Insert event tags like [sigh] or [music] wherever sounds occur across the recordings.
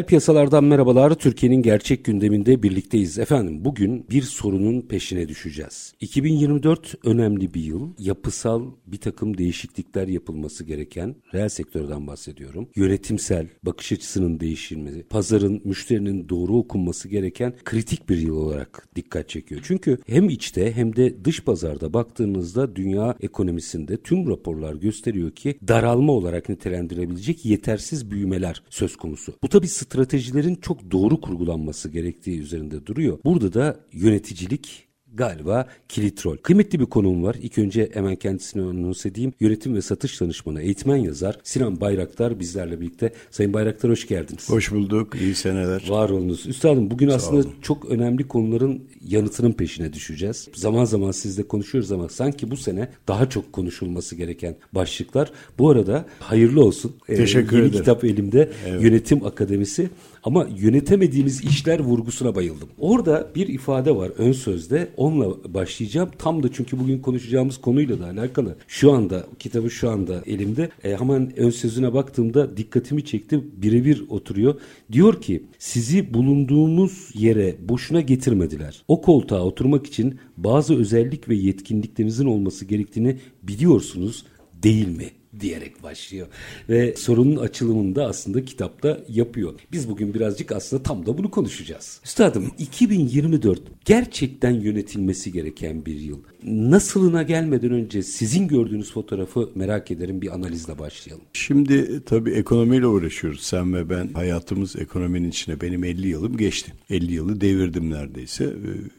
Reel piyasalardan merhabalar. Türkiye'nin gerçek gündeminde birlikteyiz. Efendim bugün bir sorunun peşine düşeceğiz. 2024 önemli bir yıl. Yapısal bir takım değişiklikler yapılması gereken reel sektörden bahsediyorum. Yönetimsel bakış açısının değişilmesi, pazarın, müşterinin doğru okunması gereken kritik bir yıl olarak dikkat çekiyor. Çünkü hem içte hem de dış pazarda baktığınızda dünya ekonomisinde tüm raporlar gösteriyor ki daralma olarak nitelendirebilecek yetersiz büyümeler söz konusu. Bu tabi stratejilerin çok doğru kurgulanması gerektiği üzerinde duruyor. Burada da yöneticilik galiba kilit rol. Kıymetli bir konum var. İlk önce hemen kendisini anons edeyim. Yönetim ve satış danışmanı, eğitmen yazar Sinan Bayraktar bizlerle birlikte. Sayın Bayraktar hoş geldiniz. Hoş bulduk. İyi seneler. Var olunuz. Üstadım bugün Sağ aslında olun. çok önemli konuların yanıtının peşine düşeceğiz. Zaman zaman sizle konuşuyoruz ama sanki bu sene daha çok konuşulması gereken başlıklar. Bu arada hayırlı olsun. Ee, Teşekkür ee, yeni ederim. kitap elimde. Evet. Yönetim Akademisi. Ama yönetemediğimiz işler vurgusuna bayıldım. Orada bir ifade var ön sözde. Onunla başlayacağım. Tam da çünkü bugün konuşacağımız konuyla da alakalı. Şu anda kitabı şu anda elimde. E, hemen ön sözüne baktığımda dikkatimi çekti. Birebir oturuyor. Diyor ki sizi bulunduğunuz yere boşuna getirmediler. O koltuğa oturmak için bazı özellik ve yetkinliklerinizin olması gerektiğini biliyorsunuz değil mi? Diyerek başlıyor. Ve sorunun açılımını da aslında kitapta yapıyor. Biz bugün birazcık aslında tam da bunu konuşacağız. Üstadım 2024 gerçekten yönetilmesi gereken bir yıl. Nasılına gelmeden önce sizin gördüğünüz fotoğrafı merak ederim bir analizle başlayalım. Şimdi tabii ekonomiyle uğraşıyoruz sen ve ben. Hayatımız ekonominin içine benim 50 yılım geçti. 50 yılı devirdim neredeyse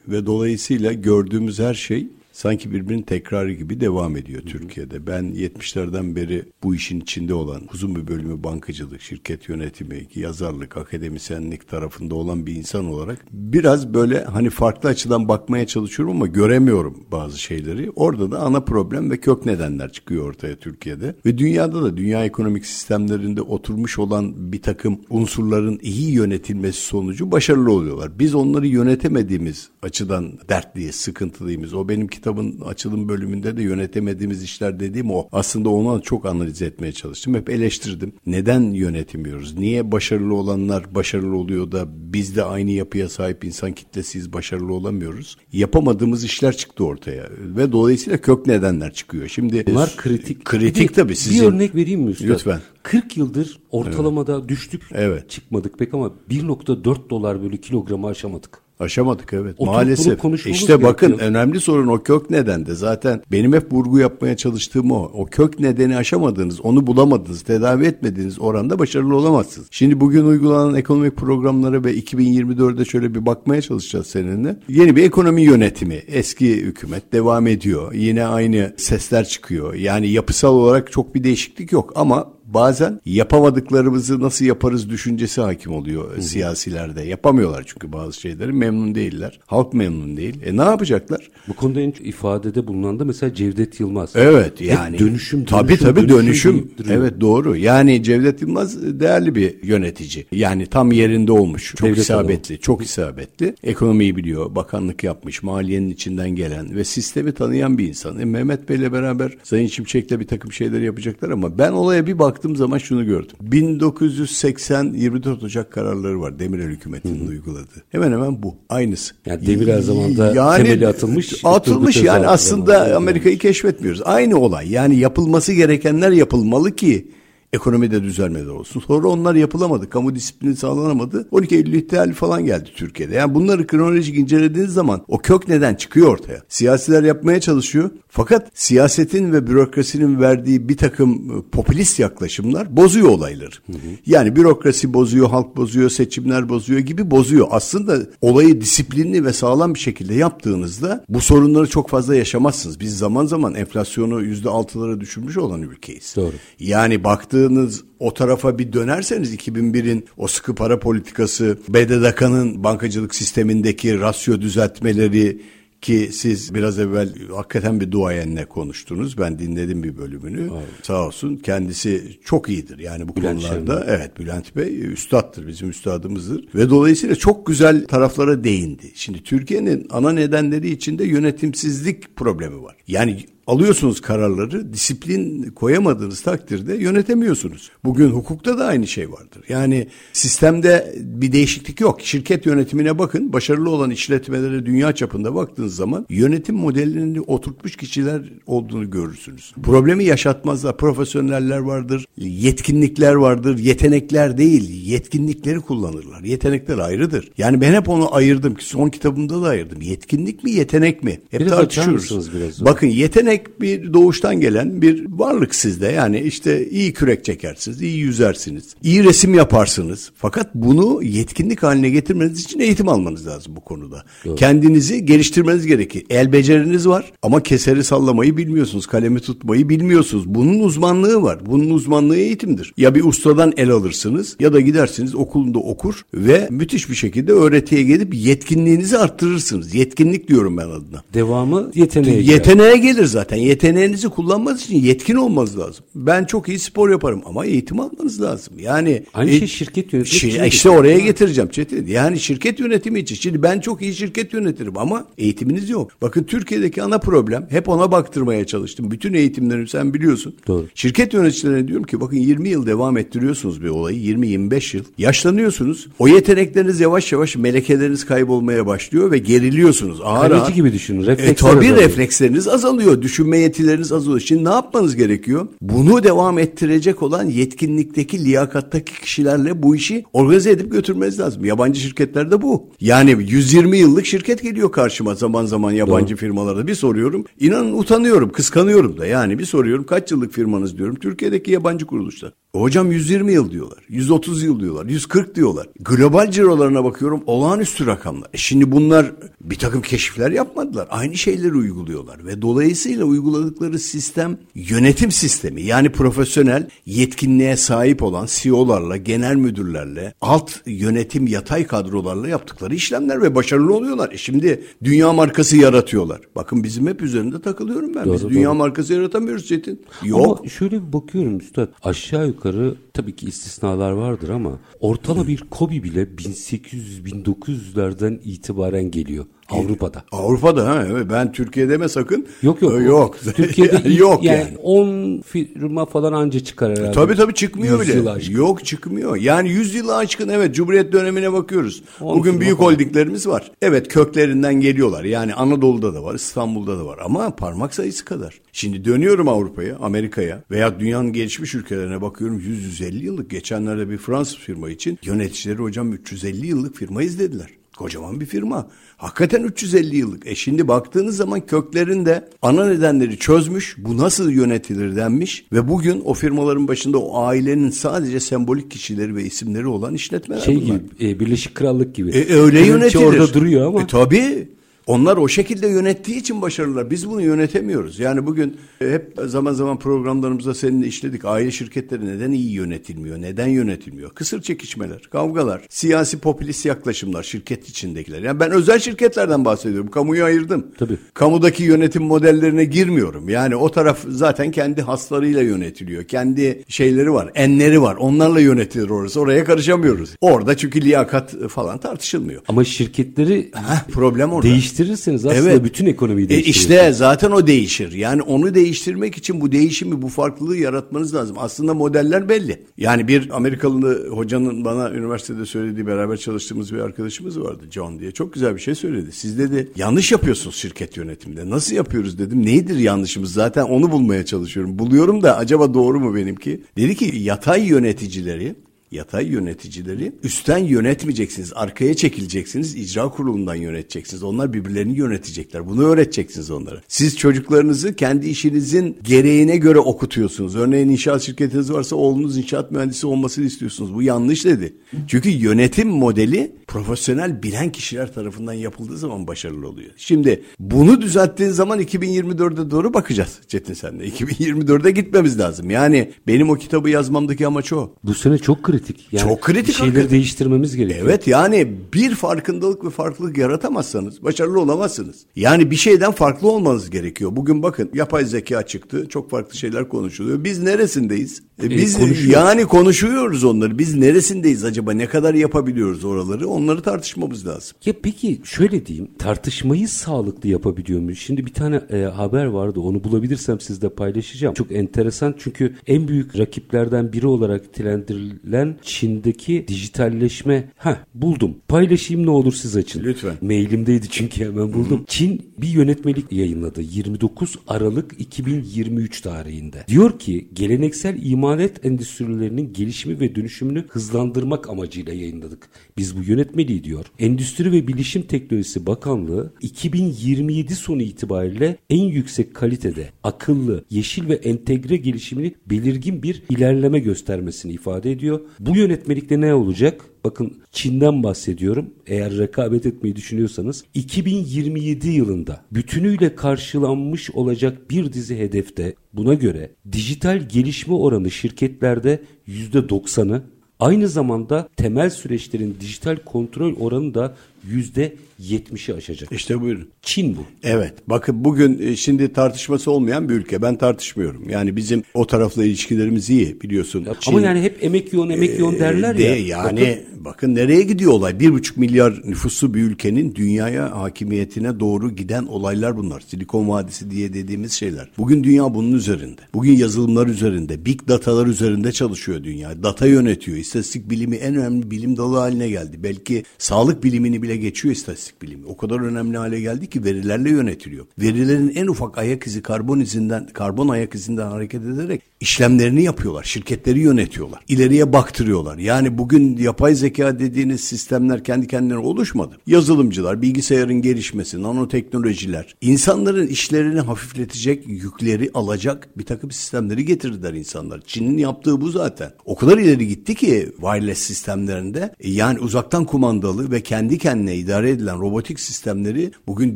ve dolayısıyla gördüğümüz her şey sanki birbirinin tekrarı gibi devam ediyor Türkiye'de. Ben 70'lerden beri bu işin içinde olan uzun bir bölümü bankacılık, şirket yönetimi, yazarlık, akademisyenlik tarafında olan bir insan olarak biraz böyle hani farklı açıdan bakmaya çalışıyorum ama göremiyorum bazı şeyleri. Orada da ana problem ve kök nedenler çıkıyor ortaya Türkiye'de. Ve dünyada da dünya ekonomik sistemlerinde oturmuş olan bir takım unsurların iyi yönetilmesi sonucu başarılı oluyorlar. Biz onları yönetemediğimiz açıdan dertliyiz, sıkıntılıyız. O benim kitabın açılım bölümünde de yönetemediğimiz işler dediğim o. Aslında onu çok analiz etmeye çalıştım. Hep eleştirdim. Neden yönetemiyoruz? Niye başarılı olanlar başarılı oluyor da biz de aynı yapıya sahip insan kitlesiyiz başarılı olamıyoruz? Yapamadığımız işler çıktı ortaya ve dolayısıyla kök nedenler çıkıyor. Şimdi bunlar kritik. Kritik bir, tabii sizin. Bir örnek vereyim mi üstad? Lütfen. 40 yıldır ortalamada evet. düştük. Evet. Çıkmadık pek ama 1.4 dolar bölü kilogramı aşamadık. Aşamadık evet Oturup maalesef. İşte bakın gerekiyor. önemli sorun o kök nedende. Zaten benim hep vurgu yapmaya çalıştığım o. O kök nedeni aşamadınız, onu bulamadınız, tedavi etmediğiniz oranda başarılı olamazsınız. Şimdi bugün uygulanan ekonomik programlara ve 2024'de şöyle bir bakmaya çalışacağız seninle. Yeni bir ekonomi yönetimi. Eski hükümet devam ediyor. Yine aynı sesler çıkıyor. Yani yapısal olarak çok bir değişiklik yok ama bazen yapamadıklarımızı nasıl yaparız düşüncesi hakim oluyor Hı-hı. siyasilerde. Yapamıyorlar çünkü bazı şeyleri memnun değiller. Halk memnun değil. E ne yapacaklar? Bu konuda en ifadede bulunan da mesela Cevdet Yılmaz. Evet yani. Hep dönüşüm, tabii dönüşüm, tabii dönüşüm. dönüşüm. Evet doğru. Yani Cevdet Yılmaz değerli bir yönetici. Yani tam yerinde olmuş. Çok Devlet isabetli. Adamı. Çok isabetli. Ekonomiyi biliyor. Bakanlık yapmış. Maliyenin içinden gelen ve sistemi tanıyan bir insan. E, Mehmet Bey'le beraber Sayın Şimşek'le bir takım şeyler yapacaklar ama ben olaya bir baktığım zaman şunu gördüm. 1980 24 Ocak kararları var Demirel hükümetinin Hı. uyguladığı. Hemen hemen bu. Aynısı. Yani Demirel zamanında yani, temeli atılmış. Atılmış yani aslında Amerika'yı keşfetmiyoruz. Aynı olay. Yani yapılması gerekenler yapılmalı ki ekonomide düzelmeler olsun. Sonra onlar yapılamadı. Kamu disiplini sağlanamadı. 12 Eylül ihtilali falan geldi Türkiye'de. Yani bunları kronolojik incelediğiniz zaman o kök neden çıkıyor ortaya. Siyasiler yapmaya çalışıyor. Fakat siyasetin ve bürokrasinin verdiği bir takım e, popülist yaklaşımlar bozuyor olayları. Hı hı. Yani bürokrasi bozuyor, halk bozuyor, seçimler bozuyor gibi bozuyor. Aslında olayı disiplinli ve sağlam bir şekilde yaptığınızda bu sorunları çok fazla yaşamazsınız. Biz zaman zaman enflasyonu yüzde altılara düşürmüş olan ülkeyiz. Doğru. Yani baktığınız o tarafa bir dönerseniz 2001'in o sıkı para politikası, BDDK'nın bankacılık sistemindeki rasyo düzeltmeleri, ki siz biraz evvel hakikaten bir duayenle konuştunuz. Ben dinledim bir bölümünü. Evet. Sağ olsun kendisi çok iyidir. Yani bu Bülent konularda Şenli. evet Bülent Bey üstattır bizim üstadımızdır ve dolayısıyla çok güzel taraflara değindi. Şimdi Türkiye'nin ana nedenleri içinde yönetimsizlik problemi var. Yani alıyorsunuz kararları disiplin koyamadığınız takdirde yönetemiyorsunuz. Bugün hukukta da aynı şey vardır. Yani sistemde bir değişiklik yok. Şirket yönetimine bakın. Başarılı olan işletmelere dünya çapında baktığınız zaman yönetim modellerini oturtmuş kişiler olduğunu görürsünüz. Problemi yaşatmazlar. Profesyoneller vardır, yetkinlikler vardır, yetenekler değil, yetkinlikleri kullanırlar. Yetenekler ayrıdır. Yani ben hep onu ayırdım ki son kitabımda da ayırdım. Yetkinlik mi, yetenek mi? Hep biraz tartışıyoruz. Biraz Bakın yetenek yetenek bir doğuştan gelen bir varlık sizde. Yani işte iyi kürek çekersiniz, iyi yüzersiniz, iyi resim yaparsınız. Fakat bunu yetkinlik haline getirmeniz için eğitim almanız lazım bu konuda. Doğru. Kendinizi geliştirmeniz gerekir. El beceriniz var ama keseri sallamayı bilmiyorsunuz, kalemi tutmayı bilmiyorsunuz. Bunun uzmanlığı var. Bunun uzmanlığı eğitimdir. Ya bir ustadan el alırsınız ya da gidersiniz okulunda okur ve müthiş bir şekilde öğretiye gelip yetkinliğinizi arttırırsınız. Yetkinlik diyorum ben adına. Devamı yeteneğe Yeteneğe gelir zaten zaten. Yeteneğinizi kullanmanız için yetkin olmanız lazım. Ben çok iyi spor yaparım ama eğitim almanız lazım. Yani aynı e, şey şirket yönetimi şey, için. İşte oraya getireceğim Çetin. Yani şirket yönetimi için. Şimdi ben çok iyi şirket yönetirim ama eğitiminiz yok. Bakın Türkiye'deki ana problem hep ona baktırmaya çalıştım. Bütün eğitimlerimi sen biliyorsun. Doğru. Şirket yöneticilerine diyorum ki bakın 20 yıl devam ettiriyorsunuz bir olayı. 20-25 yıl. Yaşlanıyorsunuz. O yetenekleriniz yavaş yavaş melekeleriniz kaybolmaya başlıyor ve geriliyorsunuz. Ağır Kaleci ağır. gibi düşünün. Refleksler e, tabii refleksleriniz azalıyor. Düşünme yetileriniz azalıyor. Şimdi ne yapmanız gerekiyor? Bunu devam ettirecek olan yetkinlikteki, liyakattaki kişilerle bu işi organize edip götürmeniz lazım. Yabancı şirketlerde bu. Yani 120 yıllık şirket geliyor karşıma zaman zaman yabancı Doğru. firmalarda. Bir soruyorum. İnanın utanıyorum, kıskanıyorum da. Yani bir soruyorum kaç yıllık firmanız diyorum. Türkiye'deki yabancı kuruluşlar. Hocam 120 yıl diyorlar. 130 yıl diyorlar. 140 diyorlar. Global cirolarına bakıyorum olağanüstü rakamlar. E şimdi bunlar bir takım keşifler yapmadılar. Aynı şeyleri uyguluyorlar ve dolayısıyla uyguladıkları sistem yönetim sistemi. Yani profesyonel yetkinliğe sahip olan CEO'larla, genel müdürlerle, alt yönetim yatay kadrolarla yaptıkları işlemler ve başarılı oluyorlar. E şimdi dünya markası yaratıyorlar. Bakın bizim hep üzerinde takılıyorum ben. Doğru, Biz dünya doğru. markası yaratamıyoruz Çetin. Yok. Ama şöyle bir bakıyorum üstad. Aşağı yukarı yukarı tabii ki istisnalar vardır ama ortalama bir Kobi bile 1800-1900'lerden itibaren geliyor. Avrupa'da. Avrupa'da ha ben Türkiye'de mi sakın? Yok yok. Yok. [laughs] Türkiye'de [laughs] yani, yok yani. yani 10 firma falan anca çıkar herhalde. Tabii tabii çıkmıyor bile. Yok çıkmıyor. Yani 100 yılı aşkın evet Cumhuriyet dönemine bakıyoruz. Bugün büyük falan. holdinglerimiz var. Evet köklerinden geliyorlar. Yani Anadolu'da da var, İstanbul'da da var ama parmak sayısı kadar. Şimdi dönüyorum Avrupa'ya, Amerika'ya veya dünyanın gelişmiş ülkelerine bakıyorum 100-150 yıllık. Geçenlerde bir Fransız firma için yöneticileri hocam 350 yıllık firma izlediler. Kocaman bir firma. Hakikaten 350 yıllık. E şimdi baktığınız zaman köklerinde ana nedenleri çözmüş. Bu nasıl yönetilir denmiş. Ve bugün o firmaların başında o ailenin sadece sembolik kişileri ve isimleri olan işletmeler şey bunlar. gibi e, Birleşik Krallık gibi. E, öyle yönetilir. orada duruyor ama. E, tabii. Onlar o şekilde yönettiği için başarılılar. Biz bunu yönetemiyoruz. Yani bugün e, hep zaman zaman programlarımızda seninle işledik. Aile şirketleri neden iyi yönetilmiyor? Neden yönetilmiyor? Kısır çekişmeler, kavgalar, siyasi popülist yaklaşımlar şirket içindekiler. Yani ben özel şirketlerden bahsediyorum. Kamuyu ayırdım. Tabii. Kamudaki yönetim modellerine girmiyorum. Yani o taraf zaten kendi haslarıyla yönetiliyor. Kendi şeyleri var, enleri var. Onlarla yönetilir orası. Oraya karışamıyoruz. Orada çünkü liyakat falan tartışılmıyor. Ama şirketleri Heh, problem orada. Değiştir değiştirirseniz aslında evet. bütün ekonomiyi değiştirirsiniz. E işte zaten o değişir. Yani onu değiştirmek için bu değişimi, bu farklılığı yaratmanız lazım. Aslında modeller belli. Yani bir Amerikalı hocanın bana üniversitede söylediği beraber çalıştığımız bir arkadaşımız vardı John diye. Çok güzel bir şey söyledi. Siz dedi yanlış yapıyorsunuz şirket yönetiminde. Nasıl yapıyoruz dedim. Neydir yanlışımız? Zaten onu bulmaya çalışıyorum. Buluyorum da acaba doğru mu benimki? Dedi ki yatay yöneticileri yatay yöneticileri üstten yönetmeyeceksiniz. Arkaya çekileceksiniz. icra kurulundan yöneteceksiniz. Onlar birbirlerini yönetecekler. Bunu öğreteceksiniz onlara. Siz çocuklarınızı kendi işinizin gereğine göre okutuyorsunuz. Örneğin inşaat şirketiniz varsa oğlunuz inşaat mühendisi olmasını istiyorsunuz. Bu yanlış dedi. Çünkü yönetim modeli profesyonel bilen kişiler tarafından yapıldığı zaman başarılı oluyor. Şimdi bunu düzelttiğin zaman 2024'e doğru bakacağız Çetin senle. 2024'e gitmemiz lazım. Yani benim o kitabı yazmamdaki amaç o. Bu sene çok kritik. Yani Çok kritik şeyleri hakikaten. değiştirmemiz gerekiyor. Evet yani bir farkındalık ve farklılık yaratamazsanız başarılı olamazsınız. Yani bir şeyden farklı olmanız gerekiyor. Bugün bakın yapay zeka çıktı. Çok farklı şeyler konuşuluyor. Biz neresindeyiz? E, biz konuşuyoruz. yani konuşuyoruz onları. Biz neresindeyiz acaba? Ne kadar yapabiliyoruz oraları? Onları tartışmamız lazım. Ya peki şöyle diyeyim tartışmayı sağlıklı yapabiliyor muyuz? Şimdi bir tane e, haber vardı onu bulabilirsem sizle paylaşacağım. Çok enteresan çünkü en büyük rakiplerden biri olarak nitelendirilen Çin'deki dijitalleşme. Ha buldum. Paylaşayım ne olur siz açın. Lütfen. Mailimdeydi çünkü hemen buldum. Çin bir yönetmelik yayınladı 29 Aralık 2023 tarihinde. Diyor ki geleneksel imalat endüstrilerinin gelişimi ve dönüşümünü hızlandırmak amacıyla yayınladık. Biz bu yönetmeliği diyor. Endüstri ve Bilişim Teknolojisi Bakanlığı 2027 sonu itibariyle en yüksek kalitede akıllı, yeşil ve entegre gelişimini belirgin bir ilerleme göstermesini ifade ediyor. Bu yönetmelikte ne olacak? Bakın Çin'den bahsediyorum. Eğer rekabet etmeyi düşünüyorsanız 2027 yılında bütünüyle karşılanmış olacak bir dizi hedefte buna göre dijital gelişme oranı şirketlerde %90'ı aynı zamanda temel süreçlerin dijital kontrol oranı da %70'i aşacak. İşte buyurun. Çin bu. Evet. Bakın bugün e, şimdi tartışması olmayan bir ülke. Ben tartışmıyorum. Yani bizim o tarafla ilişkilerimiz iyi biliyorsun. Çin- Ama yani hep emek yoğun emek yoğun derler de ya. Yani bakın. nereye gidiyor olay? Bir buçuk milyar nüfuslu bir ülkenin dünyaya hakimiyetine doğru giden olaylar bunlar. Silikon Vadisi diye dediğimiz şeyler. Bugün dünya bunun üzerinde. Bugün yazılımlar üzerinde, big datalar üzerinde çalışıyor dünya. Data yönetiyor. İstatistik bilimi en önemli bilim dalı haline geldi. Belki sağlık bilimini bile geçiyor istatistik bilimi. O kadar önemli hale geldi ki verilerle yönetiliyor. Verilerin en ufak ayak izi karbon izinden, karbon ayak izinden hareket ederek işlemlerini yapıyorlar. Şirketleri yönetiyorlar. İleriye baktırıyorlar. Yani bugün yapay zeka dediğiniz sistemler kendi kendine oluşmadı. Yazılımcılar, bilgisayarın gelişmesi, nanoteknolojiler, insanların işlerini hafifletecek yükleri alacak bir takım sistemleri getirdiler insanlar. Çin'in yaptığı bu zaten. O kadar ileri gitti ki wireless sistemlerinde yani uzaktan kumandalı ve kendi kendine idare edilen robotik sistemleri bugün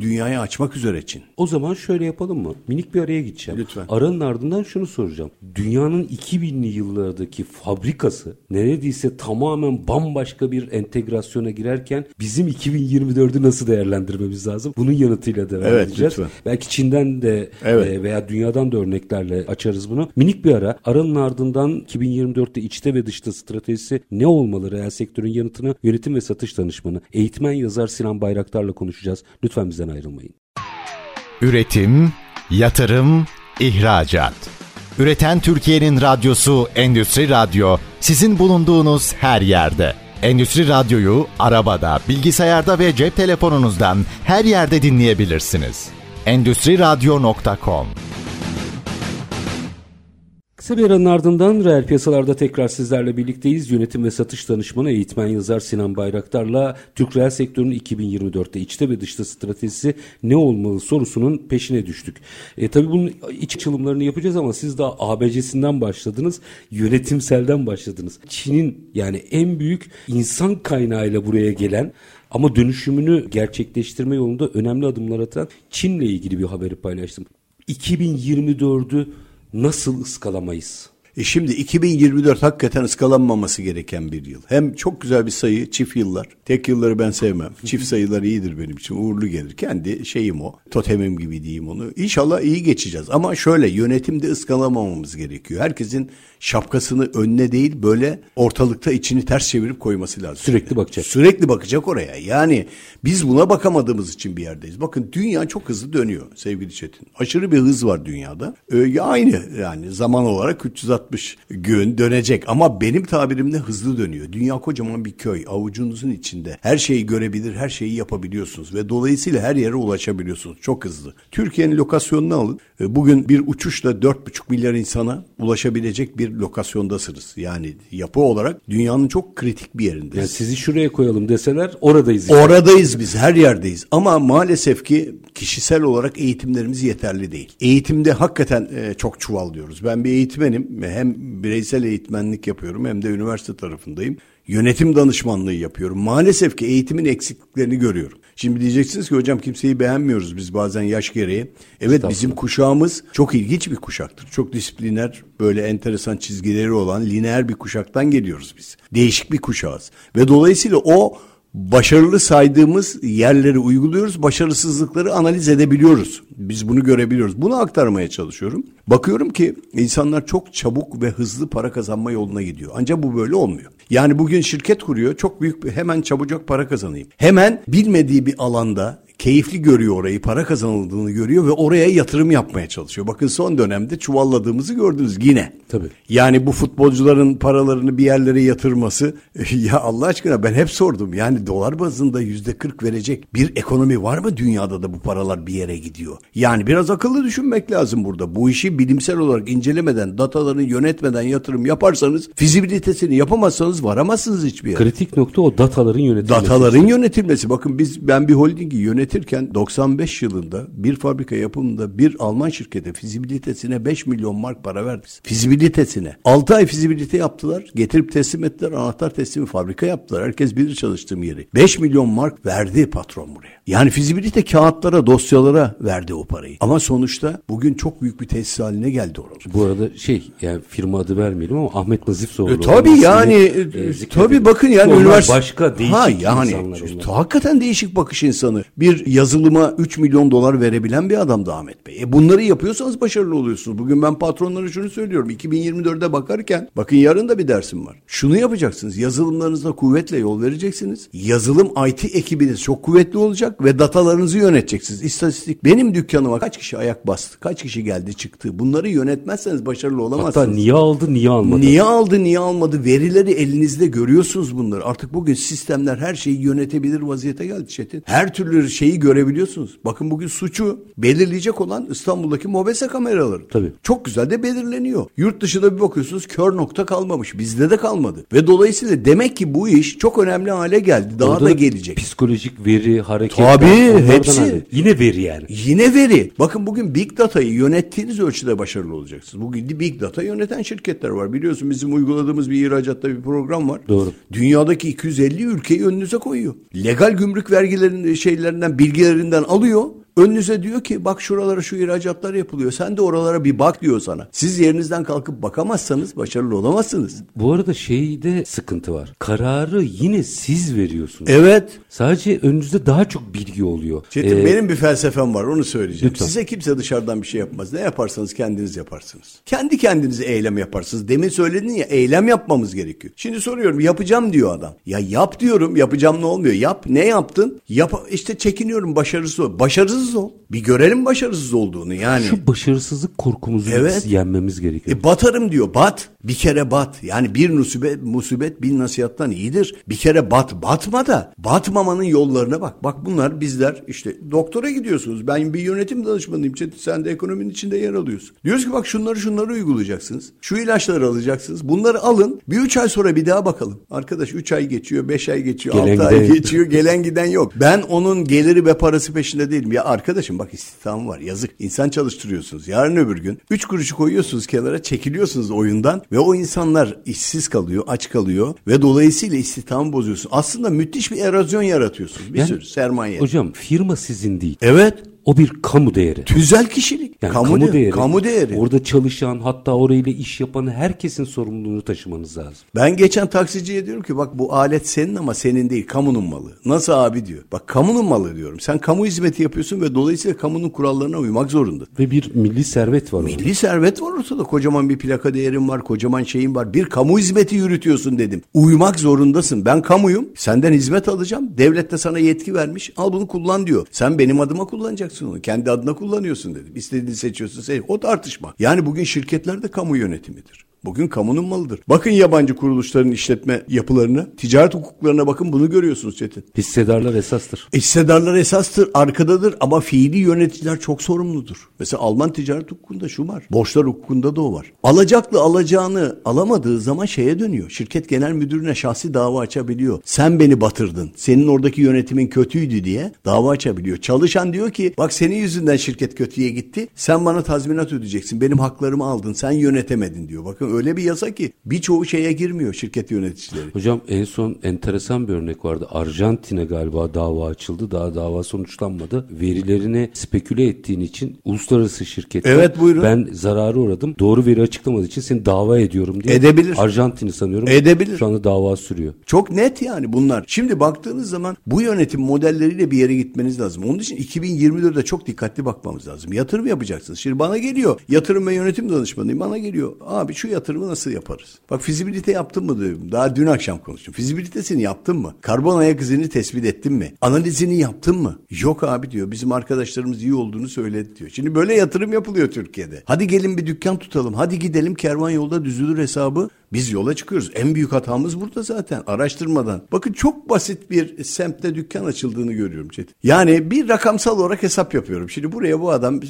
dünyaya açmak üzere Çin. O zaman şöyle yapalım mı? Minik bir araya gideceğim. Lütfen. Aranın ardından şunu soracağım. Dünyanın 2000'li yıllardaki fabrikası neredeyse tamamen bambaşka bir entegrasyona girerken bizim 2024'ü nasıl değerlendirmemiz lazım? Bunun yanıtıyla devam Evet, edeceğiz. lütfen. Belki Çin'den de Evet. e, veya dünyadan da örneklerle açarız bunu. Minik bir ara. Aranın ardından 2024'te içte ve dışta stratejisi ne olmalı? Reel sektörün yanıtını yönetim ve satış danışmanı, eğitmen yazar Sinan Bayraktar'la konuşacağız. Lütfen bizden ayrılmayın. Üretim, yatırım, ihracat. Üreten Türkiye'nin radyosu Endüstri Radyo sizin bulunduğunuz her yerde. Endüstri Radyo'yu arabada, bilgisayarda ve cep telefonunuzdan her yerde dinleyebilirsiniz. Endüstri Radyo.com Kısa bir aranın ardından reel piyasalarda tekrar sizlerle birlikteyiz. Yönetim ve satış danışmanı eğitmen yazar Sinan Bayraktar'la Türk reel sektörünün 2024'te içte ve dışta stratejisi ne olmalı sorusunun peşine düştük. E, tabii bunun iç açılımlarını yapacağız ama siz daha ABC'sinden başladınız, yönetimselden başladınız. Çin'in yani en büyük insan kaynağıyla buraya gelen ama dönüşümünü gerçekleştirme yolunda önemli adımlar atan Çin'le ilgili bir haberi paylaştım. 2024'ü nasıl ıskalamayız? E şimdi 2024 hakikaten ıskalanmaması gereken bir yıl. Hem çok güzel bir sayı çift yıllar. Tek yılları ben sevmem. Çift sayılar iyidir benim için. Uğurlu gelir. Kendi şeyim o. Totemim gibi diyeyim onu. İnşallah iyi geçeceğiz. Ama şöyle yönetimde ıskalamamamız gerekiyor. Herkesin şapkasını önüne değil böyle ortalıkta içini ters çevirip koyması lazım. Sürekli bakacak. Sürekli bakacak oraya. Yani biz buna bakamadığımız için bir yerdeyiz. Bakın dünya çok hızlı dönüyor sevgili Çetin. Aşırı bir hız var dünyada. Ee, aynı yani zaman olarak 360 360 gün dönecek ama benim tabirimde hızlı dönüyor. Dünya kocaman bir köy avucunuzun içinde. Her şeyi görebilir, her şeyi yapabiliyorsunuz ve dolayısıyla her yere ulaşabiliyorsunuz. Çok hızlı. Türkiye'nin lokasyonunu alın. E, bugün bir uçuşla 4,5 milyar insana ulaşabilecek bir lokasyondasınız. Yani yapı olarak dünyanın çok kritik bir yerindeyiz. Yani sizi şuraya koyalım deseler oradayız. Işte. Oradayız biz her yerdeyiz ama maalesef ki kişisel olarak eğitimlerimiz yeterli değil. Eğitimde hakikaten e, çok çuvallıyoruz. Ben bir eğitmenim hem bireysel eğitmenlik yapıyorum hem de üniversite tarafındayım. Yönetim danışmanlığı yapıyorum. Maalesef ki eğitimin eksikliklerini görüyorum. Şimdi diyeceksiniz ki hocam kimseyi beğenmiyoruz biz bazen yaş gereği. Evet bizim kuşağımız çok ilginç bir kuşaktır. Çok disipliner, böyle enteresan çizgileri olan lineer bir kuşaktan geliyoruz biz. Değişik bir kuşağız. Ve dolayısıyla o başarılı saydığımız yerleri uyguluyoruz. Başarısızlıkları analiz edebiliyoruz. Biz bunu görebiliyoruz. Bunu aktarmaya çalışıyorum. Bakıyorum ki insanlar çok çabuk ve hızlı para kazanma yoluna gidiyor. Ancak bu böyle olmuyor. Yani bugün şirket kuruyor. Çok büyük bir, hemen çabucak para kazanayım. Hemen bilmediği bir alanda keyifli görüyor orayı, para kazanıldığını görüyor ve oraya yatırım yapmaya çalışıyor. Bakın son dönemde çuvalladığımızı gördünüz yine. Tabii. Yani bu futbolcuların paralarını bir yerlere yatırması [laughs] ya Allah aşkına ben hep sordum. Yani dolar bazında yüzde kırk verecek bir ekonomi var mı dünyada da bu paralar bir yere gidiyor? Yani biraz akıllı düşünmek lazım burada. Bu işi bilimsel olarak incelemeden, datalarını yönetmeden yatırım yaparsanız, fizibilitesini yapamazsanız varamazsınız hiçbir yere. Kritik nokta o dataların yönetilmesi. Dataların yönetilmesi. Bakın biz ben bir holdingi yönetirken 95 yılında bir fabrika yapımında bir Alman şirkete fizibilitesine 5 milyon mark para verdi. Fizibilitesine. 6 ay fizibilite yaptılar. Getirip teslim ettiler. Anahtar teslimi fabrika yaptılar. Herkes bilir çalıştığım yeri. 5 milyon mark verdi patron buraya. Yani fizibilite kağıtlara, dosyalara verdi o parayı. Ama sonuçta bugün çok büyük bir tesis haline geldi orası. Bu arada şey yani firma adı vermeyelim ama Ahmet Nazif Zorlu. E, tabii yani e, tabii bakın yani üniversite başka değişik ha, yani, insanlar Hakikaten değişik bakış insanı. Bir yazılıma 3 milyon dolar verebilen bir adamdı Ahmet Bey. E bunları yapıyorsanız başarılı oluyorsunuz. Bugün ben patronlara şunu söylüyorum. 2024'de bakarken bakın yarın da bir dersim var. Şunu yapacaksınız. Yazılımlarınızda kuvvetle yol vereceksiniz. Yazılım IT ekibiniz çok kuvvetli olacak ve datalarınızı yöneteceksiniz. İstatistik benim dükkanıma kaç kişi ayak bastı? Kaç kişi geldi çıktı? Bunları yönetmezseniz başarılı olamazsınız. Hatta niye aldı niye almadı? Niye aldı niye almadı? Verileri elinizde görüyorsunuz bunları. Artık bugün sistemler her şeyi yönetebilir vaziyete geldi Çetin. Her türlü şeyi görebiliyorsunuz. Bakın bugün suçu belirleyecek olan İstanbul'daki mobese kameraları. Tabii. Çok güzel de belirleniyor. Yurt dışında bir bakıyorsunuz kör nokta kalmamış. Bizde de kalmadı. Ve dolayısıyla demek ki bu iş çok önemli hale geldi. Daha Orada da gelecek. Psikolojik veri, hareket. Tabii hepsi. Hali. Yine veri yani. Yine veri. Bakın bugün Big Data'yı yönettiğiniz ölçüde başarılı olacaksınız. Bugün Big Data yöneten şirketler var. Biliyorsun bizim uyguladığımız bir ihracatta bir program var. Doğru. Dünyadaki 250 ülkeyi önünüze koyuyor. Legal gümrük vergilerinin şeylerinden, bilgilerinden alıyor. Önünüze diyor ki bak şuralara şu ihracatlar yapılıyor. Sen de oralara bir bak diyor sana. Siz yerinizden kalkıp bakamazsanız başarılı olamazsınız. Bu arada şeyde sıkıntı var. Kararı yine siz veriyorsunuz. Evet. Sadece önünüzde daha çok bilgi oluyor. Çetin ee, benim bir felsefem var onu söyleyeceğim. Lütfen. Size kimse dışarıdan bir şey yapmaz. Ne yaparsanız kendiniz yaparsınız. Kendi kendinize eylem yaparsınız. Demin söyledin ya eylem yapmamız gerekiyor. Şimdi soruyorum yapacağım diyor adam. Ya yap diyorum yapacağım ne olmuyor? Yap ne yaptın? Yap işte çekiniyorum başarısız. Başarısız başarısız ol. Bir görelim başarısız olduğunu yani. Şu başarısızlık korkumuzu evet. yenmemiz gerekiyor. E batarım diyor bat. Bir kere bat. Yani bir musibet, musibet bin nasihattan iyidir. Bir kere bat. Batma da batmamanın yollarına bak. Bak bunlar bizler işte doktora gidiyorsunuz. Ben bir yönetim danışmanıyım. Sen de ekonominin içinde yer alıyorsun. Diyoruz ki bak şunları şunları uygulayacaksınız. Şu ilaçları alacaksınız. Bunları alın. Bir üç ay sonra bir daha bakalım. Arkadaş üç ay geçiyor, beş ay geçiyor, gelen altı ay geçiyor. Gelen giden yok. Ben onun geliri ve parası peşinde değilim. Ya arkadaşım bak istihdam var yazık. İnsan çalıştırıyorsunuz. Yarın öbür gün üç kuruşu koyuyorsunuz kenara çekiliyorsunuz oyundan ve o insanlar işsiz kalıyor, aç kalıyor ve dolayısıyla istihdamı bozuyorsun. Aslında müthiş bir erozyon yaratıyorsunuz. Bir yani, sürü sermaye. Hocam firma sizin değil. Evet. O bir kamu değeri. Tüzel kişilik. Yani kamu, kamu değeri. Kamu değeri. Orada çalışan hatta orayla iş yapan herkesin sorumluluğunu taşımanız lazım. Ben geçen taksiciye diyorum ki bak bu alet senin ama senin değil kamunun malı. Nasıl abi diyor. Bak kamunun malı diyorum. Sen kamu hizmeti yapıyorsun ve dolayısıyla kamunun kurallarına uymak zorunda. Ve bir milli servet var. Milli orada. servet var ortada. Kocaman bir plaka değerin var. Kocaman şeyin var. Bir kamu hizmeti yürütüyorsun dedim. Uymak zorundasın. Ben kamuyum. Senden hizmet alacağım. Devlet de sana yetki vermiş. Al bunu kullan diyor. Sen benim adıma kullanacaksın kullanacaksın onu. Kendi adına kullanıyorsun dedim. İstediğini seçiyorsun. Seç. O tartışma. Yani bugün şirketler de kamu yönetimidir. Bugün kamunun malıdır. Bakın yabancı kuruluşların işletme yapılarına, ticaret hukuklarına bakın bunu görüyorsunuz Çetin. Hissedarlar esastır. Hissedarlar esastır, arkadadır ama fiili yöneticiler çok sorumludur. Mesela Alman ticaret hukukunda şu var. Borçlar hukukunda da o var. Alacaklı alacağını alamadığı zaman şeye dönüyor. Şirket genel müdürüne şahsi dava açabiliyor. Sen beni batırdın. Senin oradaki yönetimin kötüydü diye dava açabiliyor. Çalışan diyor ki bak senin yüzünden şirket kötüye gitti. Sen bana tazminat ödeyeceksin. Benim haklarımı aldın. Sen yönetemedin diyor. Bakın öyle bir yasa ki birçoğu şeye girmiyor şirket yöneticileri. Hocam en son enteresan bir örnek vardı. Arjantin'e galiba dava açıldı. Daha dava sonuçlanmadı. Verilerini speküle ettiğin için uluslararası şirketler Evet, buyurun. ben zararı uğradım. Doğru veri açıklamadığı için seni dava ediyorum diye. Edebilir. Arjantin'i sanıyorum. Edebilir. Şu anda dava sürüyor. Çok net yani bunlar. Şimdi baktığınız zaman bu yönetim modelleriyle bir yere gitmeniz lazım. Onun için 2024'de çok dikkatli bakmamız lazım. Yatırım yapacaksınız. Şimdi bana geliyor yatırım ve yönetim danışmanıyım. Bana geliyor abi şu yatırımı nasıl yaparız? Bak fizibilite yaptın mı diyorum. Daha dün akşam konuştum. Fizibilitesini yaptın mı? Karbon ayak izini tespit ettin mi? Analizini yaptın mı? Yok abi diyor. Bizim arkadaşlarımız iyi olduğunu söyledi diyor. Şimdi böyle yatırım yapılıyor Türkiye'de. Hadi gelin bir dükkan tutalım. Hadi gidelim kervan yolda düzülür hesabı. Biz yola çıkıyoruz. En büyük hatamız burada zaten araştırmadan. Bakın çok basit bir semtte dükkan açıldığını görüyorum Çetin. Yani bir rakamsal olarak hesap yapıyorum. Şimdi buraya bu adam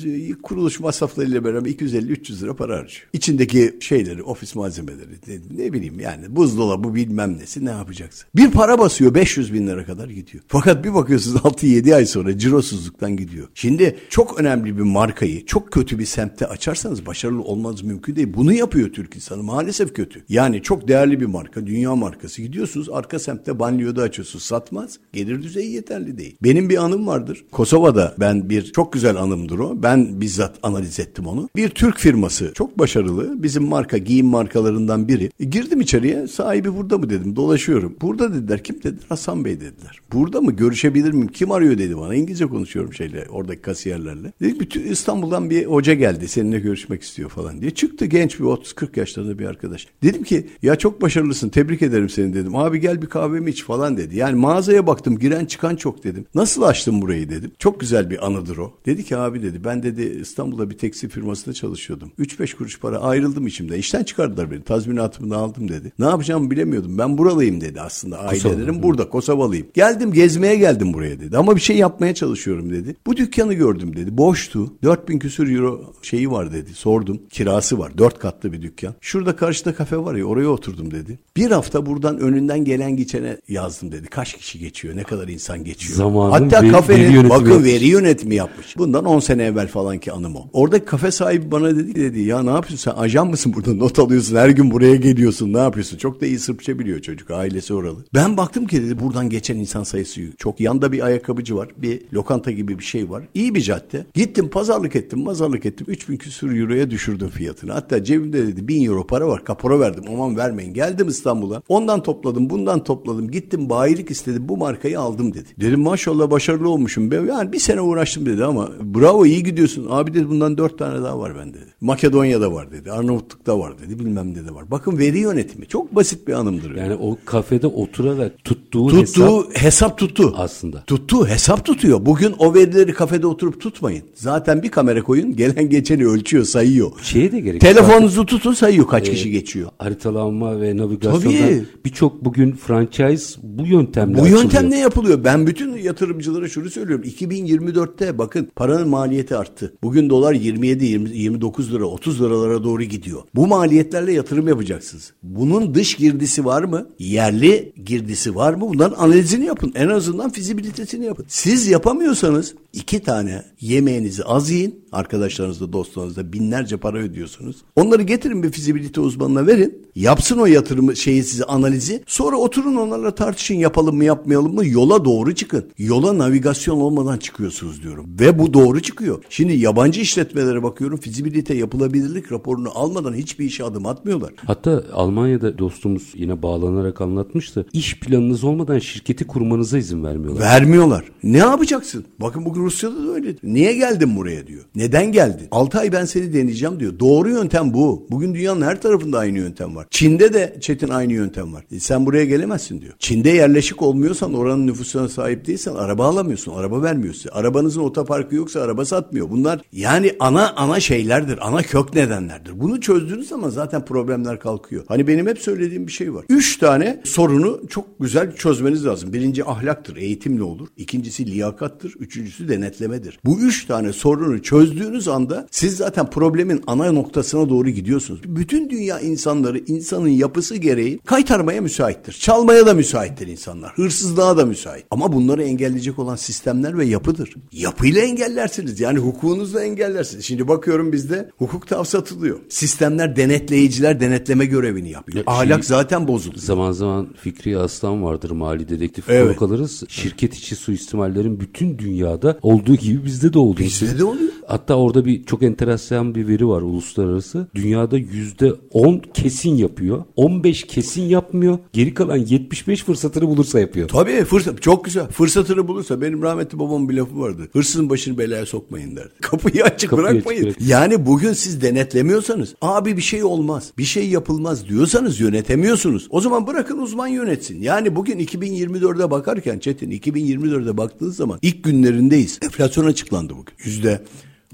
kuruluş masraflarıyla beraber 250-300 lira para harcıyor. İçindeki şeyleri, ofis malzemeleri, ne, ne bileyim yani buzdolabı bilmem nesi ne yapacaksın. Bir para basıyor 500 bin lira kadar gidiyor. Fakat bir bakıyorsunuz 6-7 ay sonra cirosuzluktan gidiyor. Şimdi çok önemli bir markayı çok kötü bir semtte açarsanız başarılı olmanız mümkün değil. Bunu yapıyor Türk insanı maalesef kötü. Yani çok değerli bir marka, dünya markası. Gidiyorsunuz arka semtte banliyöde açıyorsunuz. Satmaz. Gelir düzeyi yeterli değil. Benim bir anım vardır. Kosova'da ben bir çok güzel anımdır o. Ben bizzat analiz ettim onu. Bir Türk firması çok başarılı. Bizim marka giyim markalarından biri. E, girdim içeriye. Sahibi burada mı dedim. Dolaşıyorum. Burada dediler. Kim dediler? Hasan Bey dediler. Burada mı? Görüşebilir miyim? Kim arıyor dedi bana. İngilizce konuşuyorum şeyle oradaki kasiyerlerle. Dedik bütün İstanbul'dan bir hoca geldi. Seninle görüşmek istiyor falan diye. Çıktı genç bir 30-40 yaşlarında bir arkadaş. Dedim ki ya çok başarılısın tebrik ederim seni dedim. Abi gel bir kahvemi iç falan dedi. Yani mağazaya baktım giren çıkan çok dedim. Nasıl açtın burayı dedim. Çok güzel bir anıdır o. Dedi ki abi dedi ben dedi İstanbul'da bir tekstil firmasında çalışıyordum. 3-5 kuruş para ayrıldım içimden. İşten çıkardılar beni. Tazminatımı da aldım dedi. Ne yapacağımı bilemiyordum. Ben buralıyım dedi aslında. Ailelerim burada. Kosovalıyım. Geldim gezmeye geldim buraya dedi. Ama bir şey yapmaya çalışıyorum dedi. Bu dükkanı gördüm dedi. Boştu. 4000 küsür euro şeyi var dedi. Sordum. Kirası var. 4 katlı bir dükkan. Şurada karşıda kafe var ya oraya oturdum dedi. Bir hafta buradan önünden gelen geçene yazdım dedi. Kaç kişi geçiyor? Ne kadar insan geçiyor? Zamanın Hatta veri- kafenin veri bakın yapmış. veri yönetimi yapmış. Bundan 10 sene evvel falanki anım o. Oradaki kafe sahibi bana dedi dedi ya ne yapıyorsun sen ajan mısın burada not alıyorsun her gün buraya geliyorsun ne yapıyorsun? Çok da iyi Sırpça biliyor çocuk ailesi oralı. Ben baktım ki dedi buradan geçen insan sayısı çok. Yanda bir ayakkabıcı var bir lokanta gibi bir şey var. İyi bir cadde. Gittim pazarlık ettim pazarlık ettim 3000 küsür euroya düşürdüm fiyatını. Hatta cebimde dedi 1000 euro para var kapora verdim aman vermeyin. Geldim İstanbul'a ondan topladım bundan topladım gittim bayilik istedim bu markayı aldım dedi. Dedim maşallah başarılı olmuşum. Ben yani bir sene uğraştım dedi ama bravo iyi gidiyorsun. Abi dedi bundan dört tane daha var bende dedi. Makedonya'da var dedi. Arnavutluk'ta var dedi. Bilmem ne de var. Bakın veri yönetimi. Çok basit bir anımdır. Yani o kafede oturarak tuttuğu, Tuttuğu hesap hesap, tuttu. aslında. Tuttu hesap tutuyor. Bugün o verileri kafede oturup tutmayın. Zaten bir kamera koyun gelen geçeni ölçüyor sayıyor. Şeye de gerek. Telefonunuzu tutun sayıyor kaç kişi geçiyor. Haritalanma ve navigasyonda Tabii. birçok bugün franchise bu yöntemle Bu açılıyor. yöntemle yapılıyor. Ben bütün yatırımcılara şunu söylüyorum. 2024'te bakın paranın maliyeti arttı. Bugün dolar 27, 20, 29 lira, 30 liralara doğru gidiyor. Bu maliyetlerle yatırım yapacaksınız. Bunun dış girdisi var mı? Yerli girdisi var mı? Bunların analizini yapın. En azından fizibilitesini yapın. Siz yapamıyorsanız iki tane yemeğinizi az yiyin. Arkadaşlarınızla, dostlarınızla binlerce para ödüyorsunuz. Onları getirin bir fizibilite uzmanına verin. Yapsın o yatırımı şeyi size analizi. Sonra oturun onlarla tartışın yapalım mı yapmayalım mı? Yola doğru çıkın. Yola navigasyon olmadan çıkıyorsunuz diyorum. Ve bu doğru çıkıyor. Şimdi yabancı işletmelere bakıyorum. Fizibilite yapılabilirlik raporunu almadan hiçbir işe adım atmıyorlar. Hatta Almanya'da dostumuz yine bağlanarak anlatmıştı. İş planınız olmadan şirketi kurmanıza izin vermiyorlar. Vermiyorlar. Ne yapacaksın? Bakın bugün Rusya'da da öyle. Niye geldin buraya diyor. Neden geldin? 6 ay ben seni deneyeceğim diyor. Doğru yöntem bu. Bugün dünyanın her tarafında aynı yöntem var. Çin'de de Çetin aynı yöntem var. E sen buraya gelemezsin diyor. Çin'de yerleşik olmuyorsan oranın nüfusuna sahip değilsen araba alamıyorsun. Araba vermiyorsun. Arabanızın otoparkı yoksa araba satmıyor. Bunlar yani ana ana şeylerdir. Ana kök nedenlerdir. Bunu çözdüğünüz zaman zaten problemler kalkıyor. Hani benim hep söylediğim bir şey var. Üç tane sorunu çok güzel çözmeniz lazım. Birinci ahlaktır. Eğitimle olur. İkincisi liyakattır. Üçüncüsü denetlemedir. Bu üç tane sorunu çözdüğünüz anda siz zaten problemin ana noktasına doğru gidiyorsunuz. Bütün dünya insanları insanın yapısı gereği kaytarmaya müsaittir. Çalmaya da müsaittir insanlar. Hırsızlığa da müsait. Ama bunları engelleyecek olan sistemler ve yapıdır. Yapıyla engellersiniz. Yani hukukunuzla engellersiniz. Şimdi bakıyorum bizde hukuk satılıyor. Sistemler denetleyiciler denetleme görevini yapıyor. Ya Ahlak şey- zaten bozuldu. Zaman zaman Fikri Aslan vardır mali dedektif Evet. alırız. Şirket içi suistimallerin bütün dünyada olduğu gibi bizde de olduğu. Bizde de oluyor. Hatta orada bir çok enteresan bir veri var uluslararası. Dünyada yüzde 10 kesin yapıyor. 15 kesin yapmıyor. Geri kalan 75 fırsatını bulursa yapıyor. Tabii fırsat çok güzel. Fırsatını bulursa benim rahmetli babamın bir lafı vardı. Hırsızın başını belaya sokmayın derdi. [laughs] Kapıyı açık Kapıyı bırakmayın. açık bırak- Yani bugün siz denetlemiyorsanız abi bir şey olmaz. Bir şey yapılmaz diyorsanız yönetemiyorsunuz. O zaman bırakın uzman yönetsin. Yani bugün 2024'e bakarken Çetin 2024'e baktığınız zaman ilk günlerindeyiz. Enflasyon açıklandı bugün. Yüzde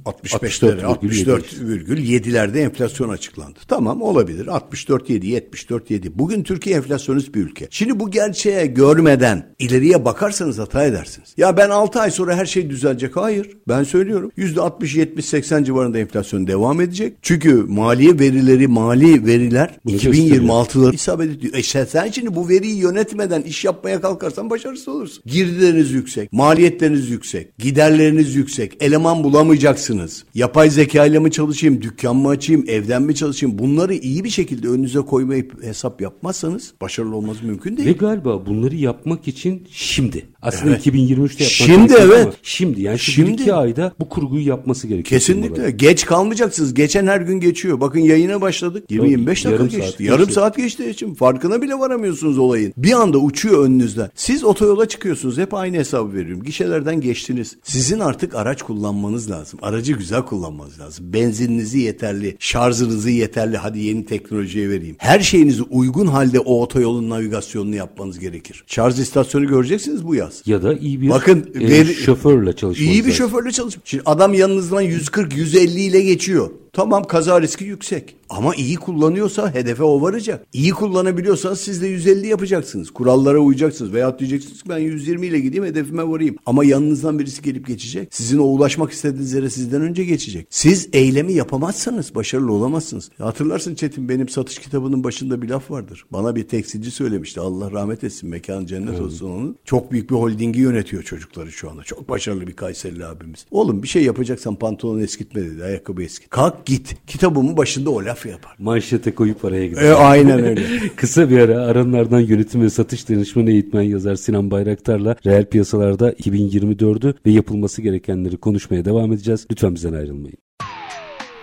65'lere 64,7'lerde enflasyon açıklandı. Tamam olabilir. 64,7 74,7. Bugün Türkiye enflasyonist bir ülke. Şimdi bu gerçeğe görmeden ileriye bakarsanız hata edersiniz. Ya ben 6 ay sonra her şey düzelecek. Hayır. Ben söylüyorum. %60 70 80 civarında enflasyon devam edecek. Çünkü maliye verileri, mali veriler Bunu 2026'ları isabet ediyor. E sen, sen şimdi bu veriyi yönetmeden iş yapmaya kalkarsan başarısız olursun. Girdileriniz yüksek, maliyetleriniz yüksek, giderleriniz yüksek, eleman bulamayacaksınız. Yapay zeka ile mi çalışayım, dükkan mı açayım, evden mi çalışayım? Bunları iyi bir şekilde önünüze koymayıp hesap yapmazsanız başarılı olmanız mümkün değil. Ve galiba bunları yapmak için şimdi. Aslında Evet. 2023'te yapmak Şimdi evet. ama Şimdi yani Şimdi. iki ayda bu kurguyu yapması gerekiyor. Kesinlikle. Geç kalmayacaksınız. Geçen her gün geçiyor. Bakın yayına başladık. 20-25 dakika yarım geçti. saat yarım geçti. saat geçti için farkına bile varamıyorsunuz olayın. Bir anda uçuyor önünüzden. Siz otoyola çıkıyorsunuz. Hep aynı hesabı veriyorum. Gişelerden geçtiniz. Sizin artık araç kullanmanız lazım. Aracı güzel kullanmanız lazım. Benzininizi yeterli, şarjınızı yeterli. Hadi yeni teknolojiye vereyim. Her şeyinizi uygun halde o otoyolun navigasyonunu yapmanız gerekir. Şarj istasyonu göreceksiniz bu yaz. Ya da iyi bir Bakın, e, veri- şoförle çalışmanız İyi bir lazım. şoförle çalış. Şimdi adam yanınızdan 140 150 ile geçiyor. Tamam kaza riski yüksek. Ama iyi kullanıyorsa hedefe o varacak. İyi kullanabiliyorsanız siz de 150 yapacaksınız. Kurallara uyacaksınız. Veyahut diyeceksiniz ki ben 120 ile gideyim hedefime varayım. Ama yanınızdan birisi gelip geçecek. Sizin o ulaşmak istediğiniz yere sizden önce geçecek. Siz eylemi yapamazsanız başarılı olamazsınız. Hatırlarsın Çetin benim satış kitabının başında bir laf vardır. Bana bir tekstilci söylemişti. Allah rahmet etsin. Mekan cennet olsun onun. Çok büyük bir holdingi yönetiyor çocukları şu anda. Çok başarılı bir Kayserili abimiz. Oğlum bir şey yapacaksan pantolon eskitme dedi. Ayakkabı eskit. Kalk git. Kitabımın başında o laf yapar. Manşete koyup paraya gidiyor. E, aynen öyle. [laughs] Kısa bir ara aranlardan yönetim ve satış danışmanı eğitmen yazar Sinan Bayraktar'la reel piyasalarda 2024'ü ve yapılması gerekenleri konuşmaya devam edeceğiz. Lütfen bizden ayrılmayın.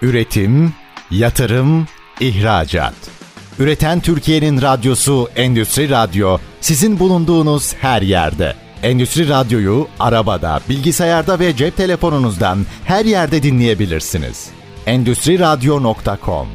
Üretim, yatırım, ihracat. Üreten Türkiye'nin radyosu Endüstri Radyo sizin bulunduğunuz her yerde. Endüstri Radyo'yu arabada, bilgisayarda ve cep telefonunuzdan her yerde dinleyebilirsiniz. Endüstri Radyo.com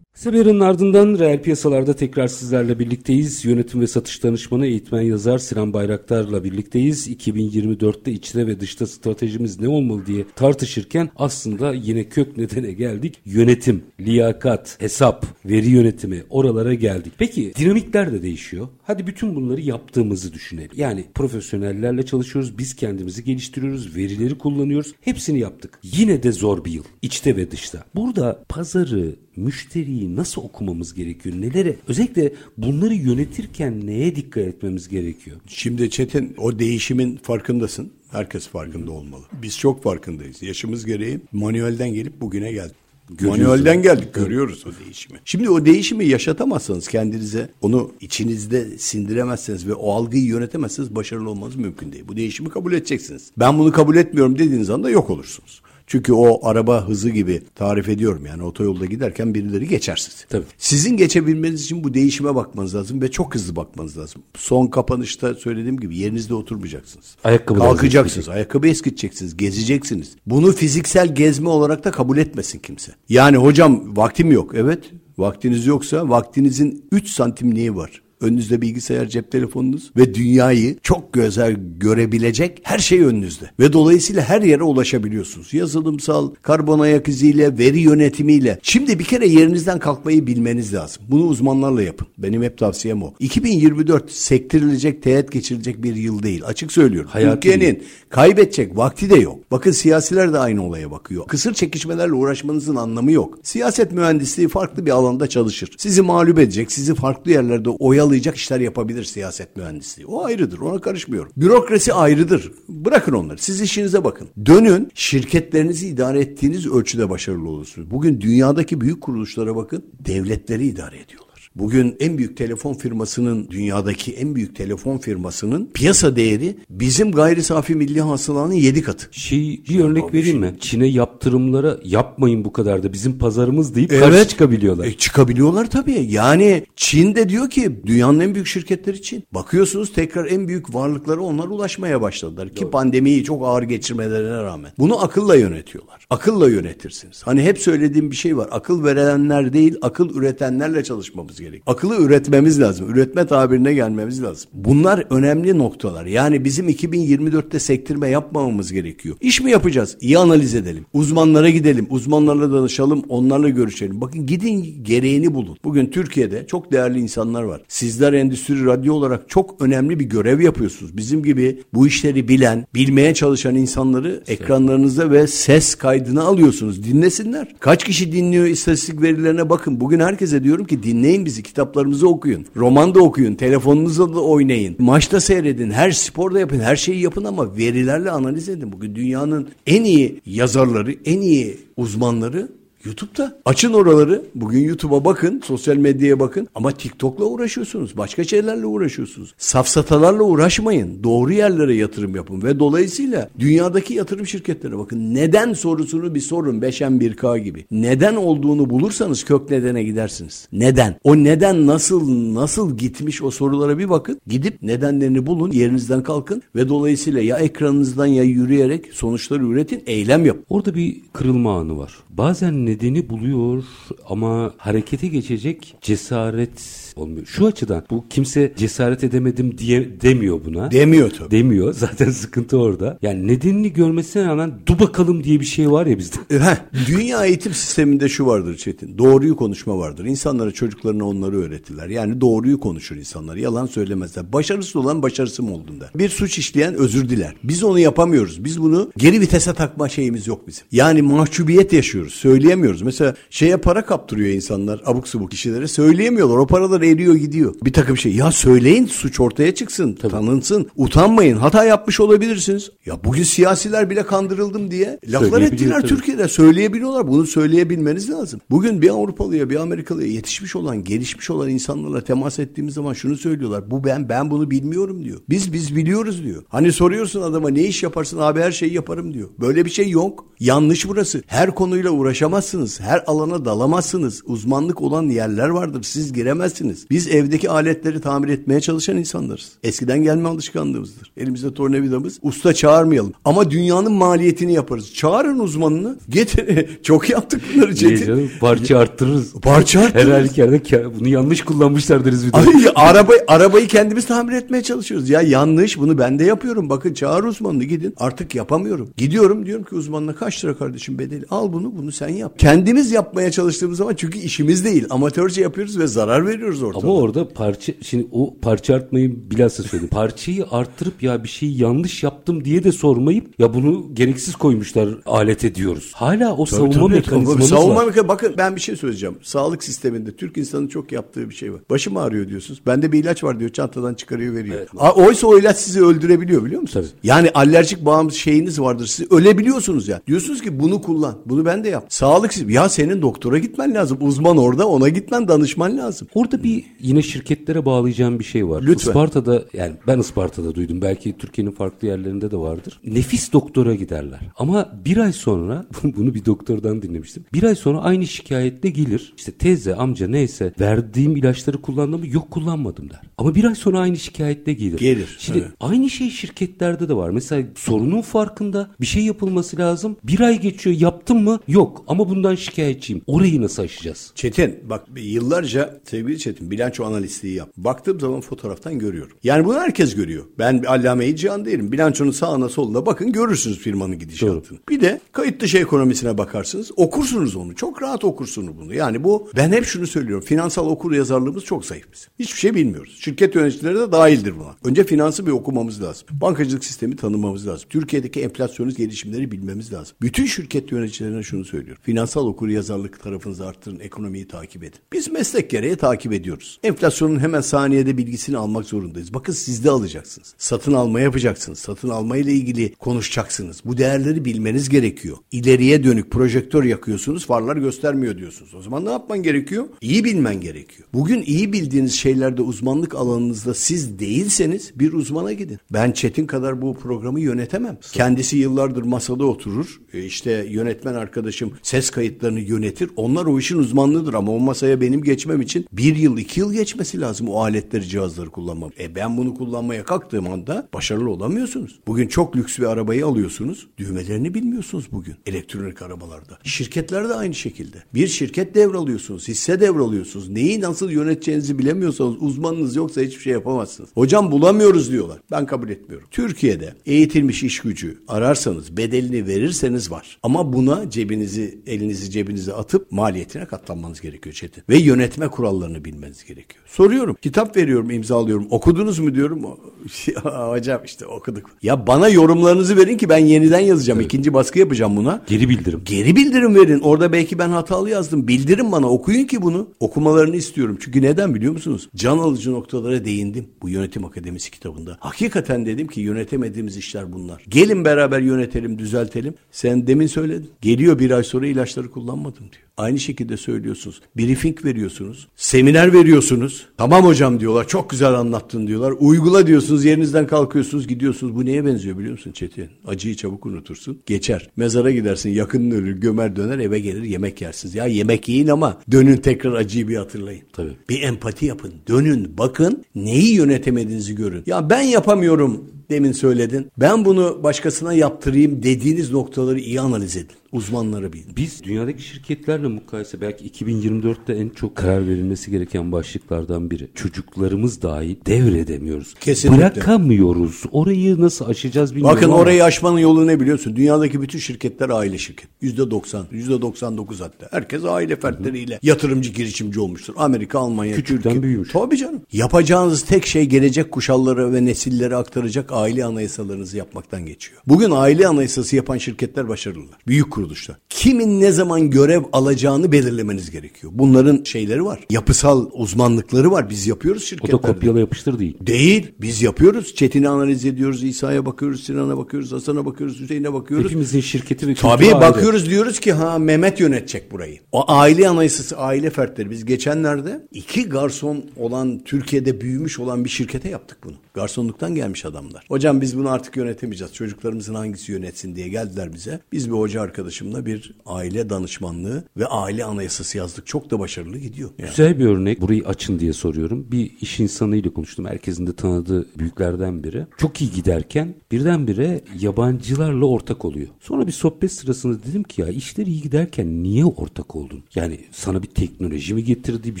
Kısa bir ardından reel piyasalarda tekrar sizlerle birlikteyiz. Yönetim ve satış danışmanı eğitmen yazar Sinan Bayraktar'la birlikteyiz. 2024'te içte ve dışta stratejimiz ne olmalı diye tartışırken aslında yine kök nedene geldik. Yönetim, liyakat, hesap, veri yönetimi oralara geldik. Peki dinamikler de değişiyor. Hadi bütün bunları yaptığımızı düşünelim. Yani profesyonellerle çalışıyoruz, biz kendimizi geliştiriyoruz, verileri kullanıyoruz. Hepsini yaptık. Yine de zor bir yıl. içte ve dışta. Burada pazarı, müşteriyi nasıl okumamız gerekiyor? Nelere? Özellikle bunları yönetirken neye dikkat etmemiz gerekiyor? Şimdi Çetin o değişimin farkındasın. Herkes farkında olmalı. Biz çok farkındayız. Yaşımız gereği manuelden gelip bugüne geldik. Manuelden geldik. Görüyoruz o değişimi. Şimdi o değişimi yaşatamazsanız kendinize onu içinizde sindiremezseniz ve o algıyı yönetemezseniz başarılı olmanız mümkün değil. Bu değişimi kabul edeceksiniz. Ben bunu kabul etmiyorum dediğiniz anda yok olursunuz. Çünkü o araba hızı gibi tarif ediyorum yani otoyolda giderken birileri geçersiz. Tabii. Sizin geçebilmeniz için bu değişime bakmanız lazım ve çok hızlı bakmanız lazım. Son kapanışta söylediğim gibi yerinizde oturmayacaksınız. Ayakkabılar Kalkacaksınız, ayakkabı eskiteceksiniz, gezeceksiniz. Bunu fiziksel gezme olarak da kabul etmesin kimse. Yani hocam vaktim yok. Evet, vaktiniz yoksa vaktinizin 3 santimliği var. Önünüzde bilgisayar, cep telefonunuz ve dünyayı çok güzel görebilecek her şey önünüzde. Ve dolayısıyla her yere ulaşabiliyorsunuz. Yazılımsal, karbon ayak iziyle, veri yönetimiyle. Şimdi bir kere yerinizden kalkmayı bilmeniz lazım. Bunu uzmanlarla yapın. Benim hep tavsiyem o. 2024 sektirilecek, teğet geçirilecek bir yıl değil. Açık söylüyorum. Hayati Türkiye'nin kaybedecek vakti de yok. Bakın siyasiler de aynı olaya bakıyor. Kısır çekişmelerle uğraşmanızın anlamı yok. Siyaset mühendisliği farklı bir alanda çalışır. Sizi mağlup edecek, sizi farklı yerlerde oyalayacak işler yapabilir siyaset mühendisliği. O ayrıdır. Ona karışmıyorum. Bürokrasi ayrıdır. Bırakın onları. Siz işinize bakın. Dönün şirketlerinizi idare ettiğiniz ölçüde başarılı olursunuz. Bugün dünyadaki büyük kuruluşlara bakın. Devletleri idare ediyorlar. Bugün en büyük telefon firmasının dünyadaki en büyük telefon firmasının piyasa değeri bizim gayri safi milli hasılanın 7 katı. Şey, bir örnek vereyim mi? Çin'e yaptırımlara yapmayın bu kadar da bizim pazarımız deyip karşı çıkabiliyorlar. E, çıkabiliyorlar tabii. Yani Çin de diyor ki dünyanın en büyük şirketleri Çin. Bakıyorsunuz tekrar en büyük varlıkları onlar ulaşmaya başladılar. Ki pandemiyi çok ağır geçirmelerine rağmen. Bunu akılla yönetiyorlar. Akılla yönetirsiniz. Hani hep söylediğim bir şey var. Akıl verenler değil, akıl üretenlerle çalışmamız gerek. Akıllı üretmemiz lazım. Üretme tabirine gelmemiz lazım. Bunlar önemli noktalar. Yani bizim 2024'te sektirme yapmamamız gerekiyor. İş mi yapacağız? İyi analiz edelim. Uzmanlara gidelim. Uzmanlarla danışalım. Onlarla görüşelim. Bakın gidin gereğini bulun. Bugün Türkiye'de çok değerli insanlar var. Sizler endüstri radyo olarak çok önemli bir görev yapıyorsunuz. Bizim gibi bu işleri bilen, bilmeye çalışan insanları ekranlarınızda ve ses kaydını alıyorsunuz. Dinlesinler. Kaç kişi dinliyor istatistik verilerine bakın. Bugün herkese diyorum ki dinleyin bizi. Kitaplarımızı okuyun. Roman da okuyun. Telefonunuzla da oynayın. Maçta seyredin. Her sporda yapın. Her şeyi yapın ama verilerle analiz edin. Bugün dünyanın en iyi yazarları, en iyi uzmanları YouTube'da. Açın oraları. Bugün YouTube'a bakın, sosyal medyaya bakın ama TikTok'la uğraşıyorsunuz. Başka şeylerle uğraşıyorsunuz. Safsatalarla uğraşmayın. Doğru yerlere yatırım yapın ve dolayısıyla dünyadaki yatırım şirketlere bakın. Neden sorusunu bir sorun 5M1K gibi. Neden olduğunu bulursanız kök nedene gidersiniz. Neden? O neden nasıl nasıl gitmiş o sorulara bir bakın. Gidip nedenlerini bulun, yerinizden kalkın ve dolayısıyla ya ekranınızdan ya yürüyerek sonuçları üretin, eylem yapın. Orada bir kırılma anı var. Bazen nedeni buluyor ama harekete geçecek cesaret olmuyor. Şu açıdan bu kimse cesaret edemedim diye demiyor buna. Demiyor tabii. Demiyor. [laughs] Zaten sıkıntı orada. Yani nedenini görmesine rağmen dur bakalım diye bir şey var ya bizde. Heh, dünya eğitim sisteminde şu vardır Çetin. Doğruyu konuşma vardır. İnsanlara çocuklarına onları öğretirler. Yani doğruyu konuşur insanlar. Yalan söylemezler. Başarısız olan başarısı mı oldun der. Bir suç işleyen özür diler. Biz onu yapamıyoruz. Biz bunu geri vitese takma şeyimiz yok bizim. Yani mahcubiyet yaşıyoruz. Söyleyemiyoruz. Mesela şeye para kaptırıyor insanlar abuk subuk kişilere. Söyleyemiyorlar. O paralar eriyor gidiyor. Bir takım şey. Ya söyleyin suç ortaya çıksın. Tanınsın. Utanmayın. Hata yapmış olabilirsiniz. Ya bugün siyasiler bile kandırıldım diye laflar ettiler tabii. Türkiye'de. Söyleyebiliyorlar. Bunu söyleyebilmeniz lazım. Bugün bir Avrupalıya bir Amerikalıya yetişmiş olan gelişmiş olan insanlarla temas ettiğimiz zaman şunu söylüyorlar. Bu ben ben bunu bilmiyorum diyor. Biz biz biliyoruz diyor. Hani soruyorsun adama ne iş yaparsın abi her şeyi yaparım diyor. Böyle bir şey yok. Yanlış burası. Her konuyla uğraşamazsınız. Her alana dalamazsınız. Uzmanlık olan yerler vardır. Siz giremezsiniz. Biz evdeki aletleri tamir etmeye çalışan insanlarız. Eskiden gelme alışkanlığımızdır. Elimizde tornavidamız. Usta çağırmayalım. Ama dünyanın maliyetini yaparız. Çağırın uzmanını. Getir. [laughs] Çok yaptık bunları Çetin. canım? Parça arttırırız. Parça arttırırız. Her halükarda ka- bunu yanlış kullanmışlar deriz bir de. Ay, arabayı, arabayı kendimiz tamir etmeye çalışıyoruz. Ya yanlış bunu ben de yapıyorum. Bakın çağır uzmanını gidin. Artık yapamıyorum. Gidiyorum diyorum ki uzmanına kaç lira kardeşim bedeli? Al bunu bunu sen yap. Kendimiz yapmaya çalıştığımız zaman çünkü işimiz değil. Amatörce yapıyoruz ve zarar veriyoruz ortada. Ama orada parça şimdi o parça artmayı bilhassa söyledim. [laughs] Parçayı arttırıp ya bir şeyi yanlış yaptım diye de sormayıp ya bunu gereksiz koymuşlar alet ediyoruz. Hala o savunma Tabii, tabii. mekanizmamız savunma var. mekanizması- Bakın ben bir şey söyleyeceğim. Sağlık sisteminde Türk insanın çok yaptığı bir şey var. Başım ağrıyor diyorsunuz. Bende bir ilaç var diyor. Çantadan çıkarıyor veriyor. A- Oysa o ilaç sizi öldürebiliyor biliyor musunuz? Yani alerjik bağımlı şeyiniz vardır. Siz ölebiliyorsunuz ya. Diyorsunuz ki bunu kullan. Bunu ben de yap. Sağlık. Ya senin doktora gitmen lazım. Uzman orada ona gitmen danışman lazım. Orada bir yine şirketlere bağlayacağım bir şey var. Lütfen. Isparta'da yani ben Isparta'da duydum. Belki Türkiye'nin farklı yerlerinde de vardır. Nefis doktora giderler. Ama bir ay sonra [laughs] bunu bir doktordan dinlemiştim. Bir ay sonra aynı şikayetle gelir. İşte teyze, amca neyse verdiğim ilaçları kullandım mı? Yok kullanmadım der. Ama bir ay sonra aynı şikayetle gelir. Gelir, Şimdi evet. aynı şey şirketlerde de var. Mesela sorunun farkında bir şey yapılması lazım. Bir ay geçiyor yaptım mı? Yok ama bundan şikayetçiyim. Orayı nasıl aşacağız? Çetin bak yıllarca sevgili Çetin bilanço analistliği yap. Baktığım zaman fotoğraftan görüyorum. Yani bunu herkes görüyor. Ben bir allame cihan değilim. Bilançonun sağına soluna bakın görürsünüz firmanın gidişatını. Bir de kayıt dışı ekonomisine bakarsınız. Okursunuz onu. Çok rahat okursunuz bunu. Yani bu ben hep şunu söylüyorum. Finansal okur yazarlığımız çok zayıf bizim. Hiçbir şey bilmiyoruz. Şirket yöneticileri de dahildir buna. Önce finansı bir okumamız lazım. Bankacılık sistemi tanımamız lazım. Türkiye'deki enflasyonist gelişimleri bilmemiz lazım. Bütün şirket yöneticilerine şunu söylüyorum. Finansal okur yazarlık tarafınızı arttırın. Ekonomiyi takip edin. Biz meslek gereği takip ediyoruz. Enflasyonun hemen saniyede bilgisini almak zorundayız. Bakın siz de alacaksınız. Satın alma yapacaksınız. Satın alma ile ilgili konuşacaksınız. Bu değerleri bilmeniz gerekiyor. İleriye dönük projektör yakıyorsunuz. Farlar göstermiyor diyorsunuz. O zaman ne yapman gerekiyor? İyi bilmen gerekiyor. Bugün iyi bildiğiniz şeylerde uzmanlık alanınızda siz değilseniz bir uzmana gidin. Ben Çetin kadar bu programı yönetemem. Kendisi yıllardır masada oturur. E işte yönetmen arkadaşım ses kayıtlarını yönetir. Onlar o işin uzmanlığıdır ama o masaya benim geçmem için bir yıl iki yıl geçmesi lazım o aletleri cihazları kullanmam. E ben bunu kullanmaya kalktığım anda başarılı olamıyorsunuz. Bugün çok lüks bir arabayı alıyorsunuz. Düğmelerini bilmiyorsunuz bugün elektronik arabalarda. Şirketler de aynı şekilde. Bir şirket devralıyorsunuz. Hisse devralıyorsunuz. Neyi nasıl yöneteceğinizi bilemiyorsanız uzmanınız yoksa hiçbir şey yapamazsınız. Hocam bulamıyoruz diyorlar. Ben kabul etmiyorum. Türkiye'de eğitilmiş iş gücü ararsanız bedelini verirseniz var. Ama buna cebinizi elinizi cebinize atıp maliyetine katlanmanız gerekiyor Çetin. Ve yönetme kurallarını bilmeniz gerekiyor. Soruyorum. Kitap veriyorum, imzalıyorum. Okudunuz mu diyorum. [laughs] Hocam işte okuduk. Ya bana yorumlarınızı verin ki ben yeniden yazacağım. İkinci baskı yapacağım buna. Geri bildirim. Geri bildirim verin. Orada belki ben hatalı yazdım. Bildirin bana okuyun ki bunu. Okumalarını istiyorum. Çünkü neden biliyor musunuz? Can alıcı noktalara değindim bu yönetim akademisi kitabında. Hakikaten dedim ki yönetemediğimiz işler bunlar. Gelin beraber yönetelim, düzeltelim. Sen demin söyledin. Geliyor bir ay sonra ilaçları kullanmadım diyor. Aynı şekilde söylüyorsunuz. Briefing veriyorsunuz. Seminer veriyorsunuz. Tamam hocam diyorlar. Çok güzel anlattın diyorlar. Uygula diyorsunuz. Yerinizden kalkıyorsunuz. Gidiyorsunuz. Bu neye benziyor biliyor musun Çetin? Acıyı çabuk unutursun. Geçer. Mezara gidersin. Yakının ölür. Gömer döner. Eve gelir. Yemek yersiniz. Ya yemek yiyin ama dönün tekrar acıyı bir hatırlayın. Tabii. Bir empati yapın. Dönün. Bakın. Neyi yönetemediğinizi görün. Ya ben yapamıyorum demin söyledin. Ben bunu başkasına yaptırayım dediğiniz noktaları iyi analiz edin. Uzmanları bilin. Biz dünyadaki şirketlerle mukayese belki 2024'te en çok karar verilmesi gereken başlıklardan biri. Çocuklarımız dahi devredemiyoruz. Kesinlikle. Bırakamıyoruz. Orayı nasıl aşacağız bilmiyorum Bakın ama orayı aşmanın yolu ne biliyorsun? Dünyadaki bütün şirketler aile şirket. Yüzde doksan, yüzde doksan dokuz hatta. Herkes aile fertleriyle yatırımcı girişimci olmuştur. Amerika, Almanya, Küçükten Türkiye. büyümüş. Tabii canım. Yapacağınız tek şey gelecek kuşallara ve nesillere aktaracak aile anayasalarınızı yapmaktan geçiyor. Bugün aile anayasası yapan şirketler başarılılar. Büyük kuruluşlar. Kimin ne zaman görev alacağını belirlemeniz gerekiyor. Bunların şeyleri var. Yapısal uzmanlıkları var. Biz yapıyoruz o şirketlerde. da kopyala yapıştır değil. Değil. Biz yapıyoruz. Çetin'i analiz ediyoruz. İsa'ya bakıyoruz. Sinan'a bakıyoruz. Hasan'a bakıyoruz. Hüseyin'e bakıyoruz. Hepimizin şirketi ve Tabii ayrı. bakıyoruz diyoruz ki ha Mehmet yönetecek burayı. O aile anayasası, aile fertleri. Biz geçenlerde iki garson olan Türkiye'de büyümüş olan bir şirkete yaptık bunu. Garsonluktan gelmiş adamlar. Hocam biz bunu artık yönetemeyeceğiz. Çocuklarımızın hangisi yönetsin diye geldiler bize. Biz bir hoca arkadaşımla bir aile danışmanlığı ve aile anayasası yazdık. Çok da başarılı gidiyor. Yani. Güzel bir örnek. Burayı açın diye soruyorum. Bir iş insanıyla konuştum. Herkesin de tanıdığı büyüklerden biri. Çok iyi giderken birdenbire yabancılarla ortak oluyor. Sonra bir sohbet sırasında dedim ki ya işler iyi giderken niye ortak oldun? Yani sana bir teknoloji mi getirdi, bir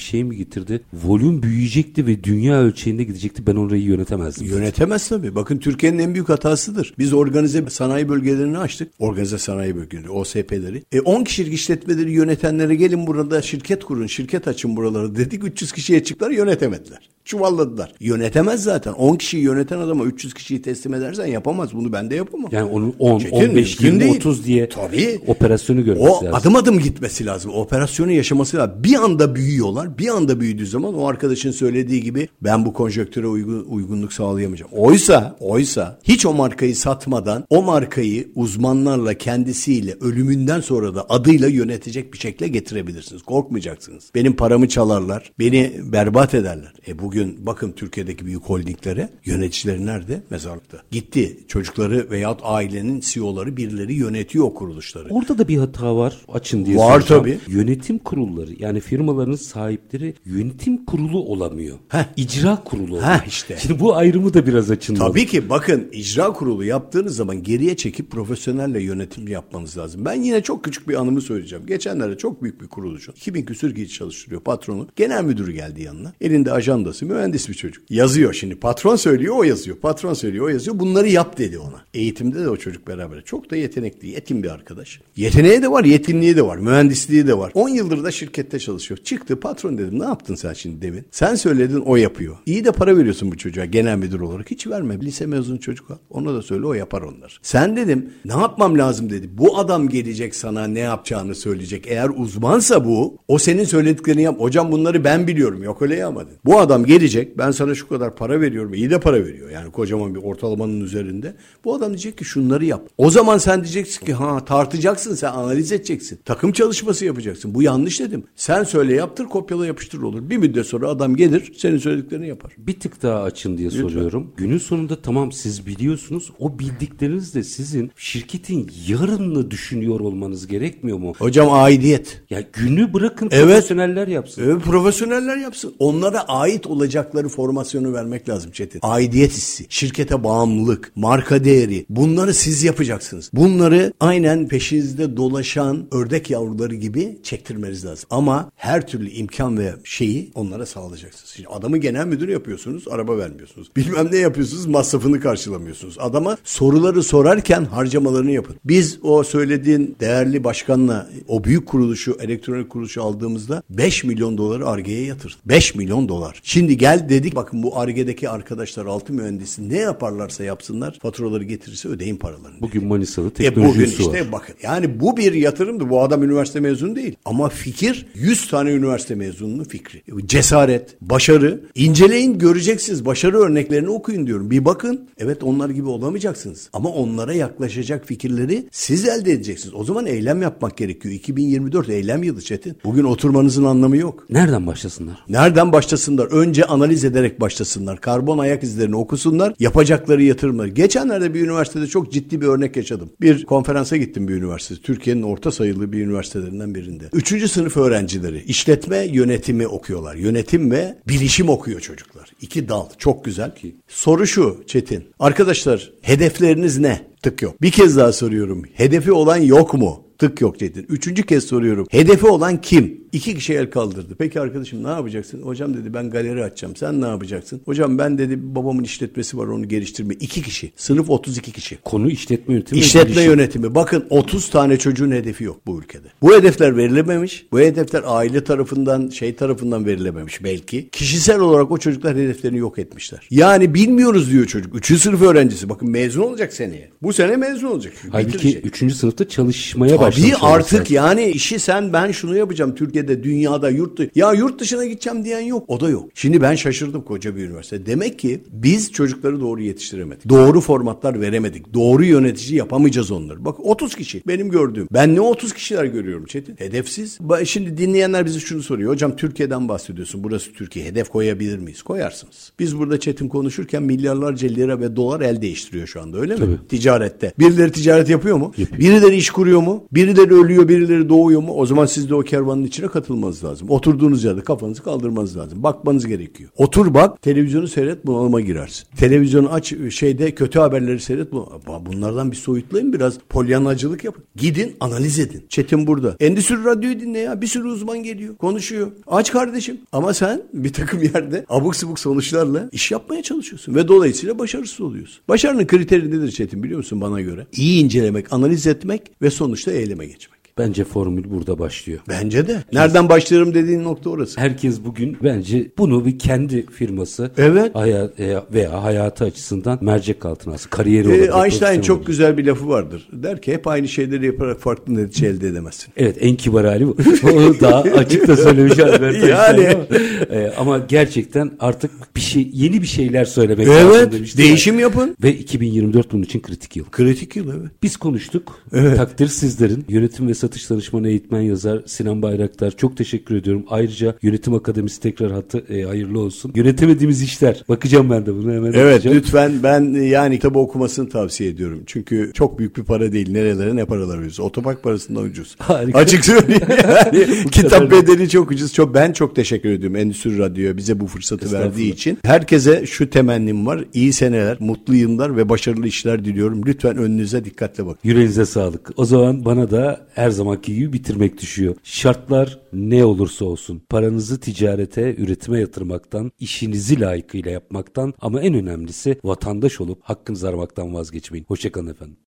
şey mi getirdi? Volüm büyüyecekti ve dünya ölçeğinde gidecekti. Ben orayı yönetemezdim. Yönetemez tabii. Bakın Türkiye'nin en büyük hatasıdır. Biz organize sanayi bölgelerini açtık. Organize sanayi bölgeleri, OSP'leri. E 10 kişilik işletmeleri yönetenlere gelin burada şirket kurun, şirket açın buraları dedik. 300 kişiye çıktılar yönetemediler. Çuvalladılar. Yönetemez zaten. 10 kişiyi yöneten adama 300 kişiyi teslim edersen yapamaz. Bunu ben de yapamam. Yani onun 10, Çetin, 15, mümkün 20, değil. 30 diye Tabii. operasyonu görmesi O lazım. adım adım gitmesi lazım. O operasyonu yaşaması lazım. Bir anda büyüyorlar. Bir anda büyüdüğü zaman o arkadaşın söylediği gibi ben bu konjöktüre uygun, uygunluk sağlayamayacağım. Oysa, oysa hiç o markayı satmadan o markayı uzmanlarla kendisiyle ölümünden sonra da adıyla yönetecek bir şekle getirebilirsiniz. Korkmayacaksınız. Benim paramı çalarlar, beni berbat ederler. E bugün bakın Türkiye'deki büyük holdinglere yöneticileri nerede? Mezarlıkta. Gitti çocukları veyahut ailenin CEO'ları birileri yönetiyor o kuruluşları. Orada da bir hata var. Açın diye Var soracağım. tabii. Yönetim kurulları yani firmaların sahipleri yönetim kurulu olamıyor. Heh. İcra kurulu oluyor. Heh, işte. Şimdi bu ayrımı da biraz açın. Tabii ki bakın icra kurulu yaptığınız zaman geriye çekip profesyonelle yönetim yapmanız lazım. Ben yine çok küçük bir anımı söyleyeceğim. Geçenlerde çok büyük bir kuruluşun 2000 küsür kişi çalıştırıyor patronu. Genel müdürü geldi yanına. Elinde ajandası mühendis bir çocuk. Yazıyor şimdi patron söylüyor o yazıyor. Patron söylüyor o yazıyor. Bunları yap dedi ona. Eğitimde de o çocuk beraber. Çok da yetenekli, yetim bir arkadaş. Yeteneği de var, yetkinliği de var, mühendisliği de var. 10 yıldır da şirkette çalışıyor. Çıktı patron dedim ne yaptın sen şimdi demin? Sen söyledin o yapıyor. İyi de para veriyorsun bu çocuğa genel müdür olarak. Hiç verme. Lise mezunu çocuk. Ona da söyle o yapar onlar. Sen dedim ne yapmam lazım dedi. Bu adam gelecek sana ne yapacağını söyleyecek. Eğer uzmansa bu o senin söylediklerini yap. Hocam bunları ben biliyorum. Yok öyle yapmadın. Bu adam gelecek ben sana şu kadar para veriyorum. İyi de para veriyor. Yani kocaman bir ortalamanın üzerinde. Bu adam diyecek ki şunları yap. O zaman sen diyeceksin ki ha tartacaksın sen analiz edeceksin. Takım çalışması yapacaksın. Bu yanlış dedim. Sen söyle yaptır kopyala yapıştır olur. Bir müddet sonra adam gelir senin söylediklerini yapar. Bir tık daha açın diye soruyorum. Günün sonunda tamam siz biliyorsunuz. O bildikleriniz de sizin şirketin yarınını düşünüyor olmanız gerekmiyor mu? Hocam aidiyet. Ya günü bırakın Evet. profesyoneller yapsın. Evet, profesyoneller yapsın. Onlara ait olacakları formasyonu vermek lazım Çetin. Aidiyet hissi, şirkete bağımlılık, marka değeri bunları siz yapacaksınız. Bunları aynen peşinizde dolaşan ördek yavruları gibi çektirmeniz lazım. Ama her türlü imkan ve şeyi onlara sağlayacaksınız. Şimdi adamı genel müdür yapıyorsunuz, araba vermiyorsunuz. Bilmem ne yapıyorsunuz, masrafını karşılamıyorsunuz. Adama soruları sorarken harcamalarını yapın. Biz o söylediğin değerli başkanla o büyük kuruluşu, elektronik kuruluşu aldığımızda 5 milyon doları Arge'ye yatırdık. 5 milyon dolar. Şimdi gel dedik bakın bu Arge'deki arkadaşlar altı mühendisi ne yaparlarsa yapsınlar faturaları getirirse ödeyin paralarını. Bugün Manisalı E teknoloji bugün üssü var. işte bakın yani bu bir yatırımdı. Bu adam üniversite mezunu değil. Ama fikir 100 tane üniversite mezununun fikri. Cesaret, başarı. inceleyin göreceksiniz. Başarı örneklerini okuyun diyorum. Bir bakın. Evet onlar gibi olamayacaksınız. Ama onlara yaklaşacak fikirleri siz elde edeceksiniz. O zaman eylem yapmak gerekiyor. 2024 eylem yılı Çetin. Bugün oturmanızın anlamı yok. Nereden başlasınlar? Nereden başlasınlar? Önce analiz ederek başlasınlar. Karbon ayak izlerini okusunlar. Yapacakları yatırımları. Geçenlerde bir üniversitede çok ciddi bir örnek yaşadım. Bir konferansa gittim bir üniversite. Türkiye'nin orta sayılı bir üniversitelerinden birinde. Üçüncü sınıf öğrencileri işletme yönetimi okuyorlar. Yönetim ve bilişim okuyor çocuklar. İki dal. Çok güzel. Soru şu Çetin. Arkadaşlar hedefleriniz ne? Tık yok. Bir kez daha soruyorum. Hedefi olan yok mu? Tık yok dedin. Üçüncü kez soruyorum. Hedefi olan kim? İki kişi el kaldırdı. Peki arkadaşım ne yapacaksın? Hocam dedi ben galeri açacağım. Sen ne yapacaksın? Hocam ben dedi babamın işletmesi var onu geliştirme. İki kişi. Sınıf 32 kişi. Konu işletme yönetimi. İşletme yönetimi. Bakın 30 tane çocuğun hedefi yok bu ülkede. Bu hedefler verilememiş. Bu hedefler aile tarafından, şey tarafından verilememiş belki. Kişisel olarak o çocuklar hedeflerini yok etmişler. Yani bilmiyoruz diyor çocuk. Üçüncü sınıf öğrencisi. Bakın mezun olacak seneye. Bu sene mezun olacak. Halbuki Bitirecek. 3. sınıfta çalışmaya Tabii başlamış. artık olması. yani işi sen ben şunu yapacağım Türkiye'de, dünyada, yurt dışı. Ya yurt dışına gideceğim diyen yok. O da yok. Şimdi ben şaşırdım koca bir üniversite. Demek ki biz çocukları doğru yetiştiremedik. Doğru formatlar veremedik. Doğru yönetici yapamayacağız onları. Bak 30 kişi benim gördüğüm. Ben ne 30 kişiler görüyorum Çetin? Hedefsiz. Şimdi dinleyenler bize şunu soruyor. Hocam Türkiye'den bahsediyorsun. Burası Türkiye. Hedef koyabilir miyiz? Koyarsınız. Biz burada Çetin konuşurken milyarlarca lira ve dolar el değiştiriyor şu anda öyle mi? Tabii. Ticarette. Birileri ticaret yapıyor mu? Yapıyor. Birileri iş kuruyor mu? Birileri ölüyor, birileri doğuyor mu? O zaman siz de o kervanın içine katılmanız lazım. Oturduğunuz yerde kafanızı kaldırmanız lazım. Bakmanız gerekiyor. Otur bak, televizyonu seyret, bunalıma girersin. Televizyonu aç, şeyde kötü haberleri seyret. bu- Bunlardan bir soyutlayın biraz. Polyanacılık yapın. Gidin, analiz edin. Çetin burada. Endüstri radyoyu dinle ya. Bir sürü uzman geliyor, konuşuyor. Aç kardeşim. Ama sen bir takım yerde abuk subuk sonuçlarla iş yapmaya çalışıyorsun. Ve dolayısıyla başarısız oluyorsun. Başarının kriteri nedir Çetin biliyor musun bana göre? İyi incelemek, analiz etmek ve sonuçta eyleme geçmek. Bence formül burada başlıyor. Bence de. Nereden başlarım dediğin nokta orası. Herkes bugün bence bunu bir kendi firması Evet. hayat, veya hayatı açısından mercek altına alsın. Kariyeri Ee, olabilir. Einstein çok olabilir. güzel bir lafı vardır. Der ki hep aynı şeyleri yaparak farklı netice elde edemezsin. Evet en kibar hali bu. [laughs] Onu daha açık da söylemiş Albert Einstein Yani. ama, e, ama gerçekten artık bir şey yeni bir şeyler söylemek Evet, lazım demişti. değişim yapın. Ve 2024 bunun için kritik yıl. Kritik yıl evet. Biz konuştuk. Takdir sizlerin. Yönetim ve satış danışmanı eğitmen yazar Sinan Bayraktar. Çok teşekkür ediyorum. Ayrıca Yönetim Akademisi tekrar hattı e, hayırlı olsun. Yönetemediğimiz işler. Bakacağım ben de buna hemen Evet bakacağım. lütfen ben e, yani kitabı okumasını tavsiye ediyorum. Çünkü çok büyük bir para değil. Nerelere ne paralar veriyoruz. Otopark parasından ucuz. Harika. Açık söyleyeyim. [laughs] Yani, kitap bedeli çok ucuz. Çok ben çok teşekkür ediyorum Endüstri Radyo'ya bize bu fırsatı verdiği için. Herkese şu temennim var. İyi seneler, mutlu yıllar ve başarılı işler diliyorum. Lütfen önünüze dikkatle bakın. Yüreğinize sağlık. O zaman bana da her zamanki gibi bitirmek düşüyor. Şartlar ne olursa olsun paranızı ticarete, üretime yatırmaktan, işinizi layıkıyla yapmaktan ama en önemlisi vatandaş olup hakkınızı aramaktan vazgeçmeyin. Hoşçakalın efendim.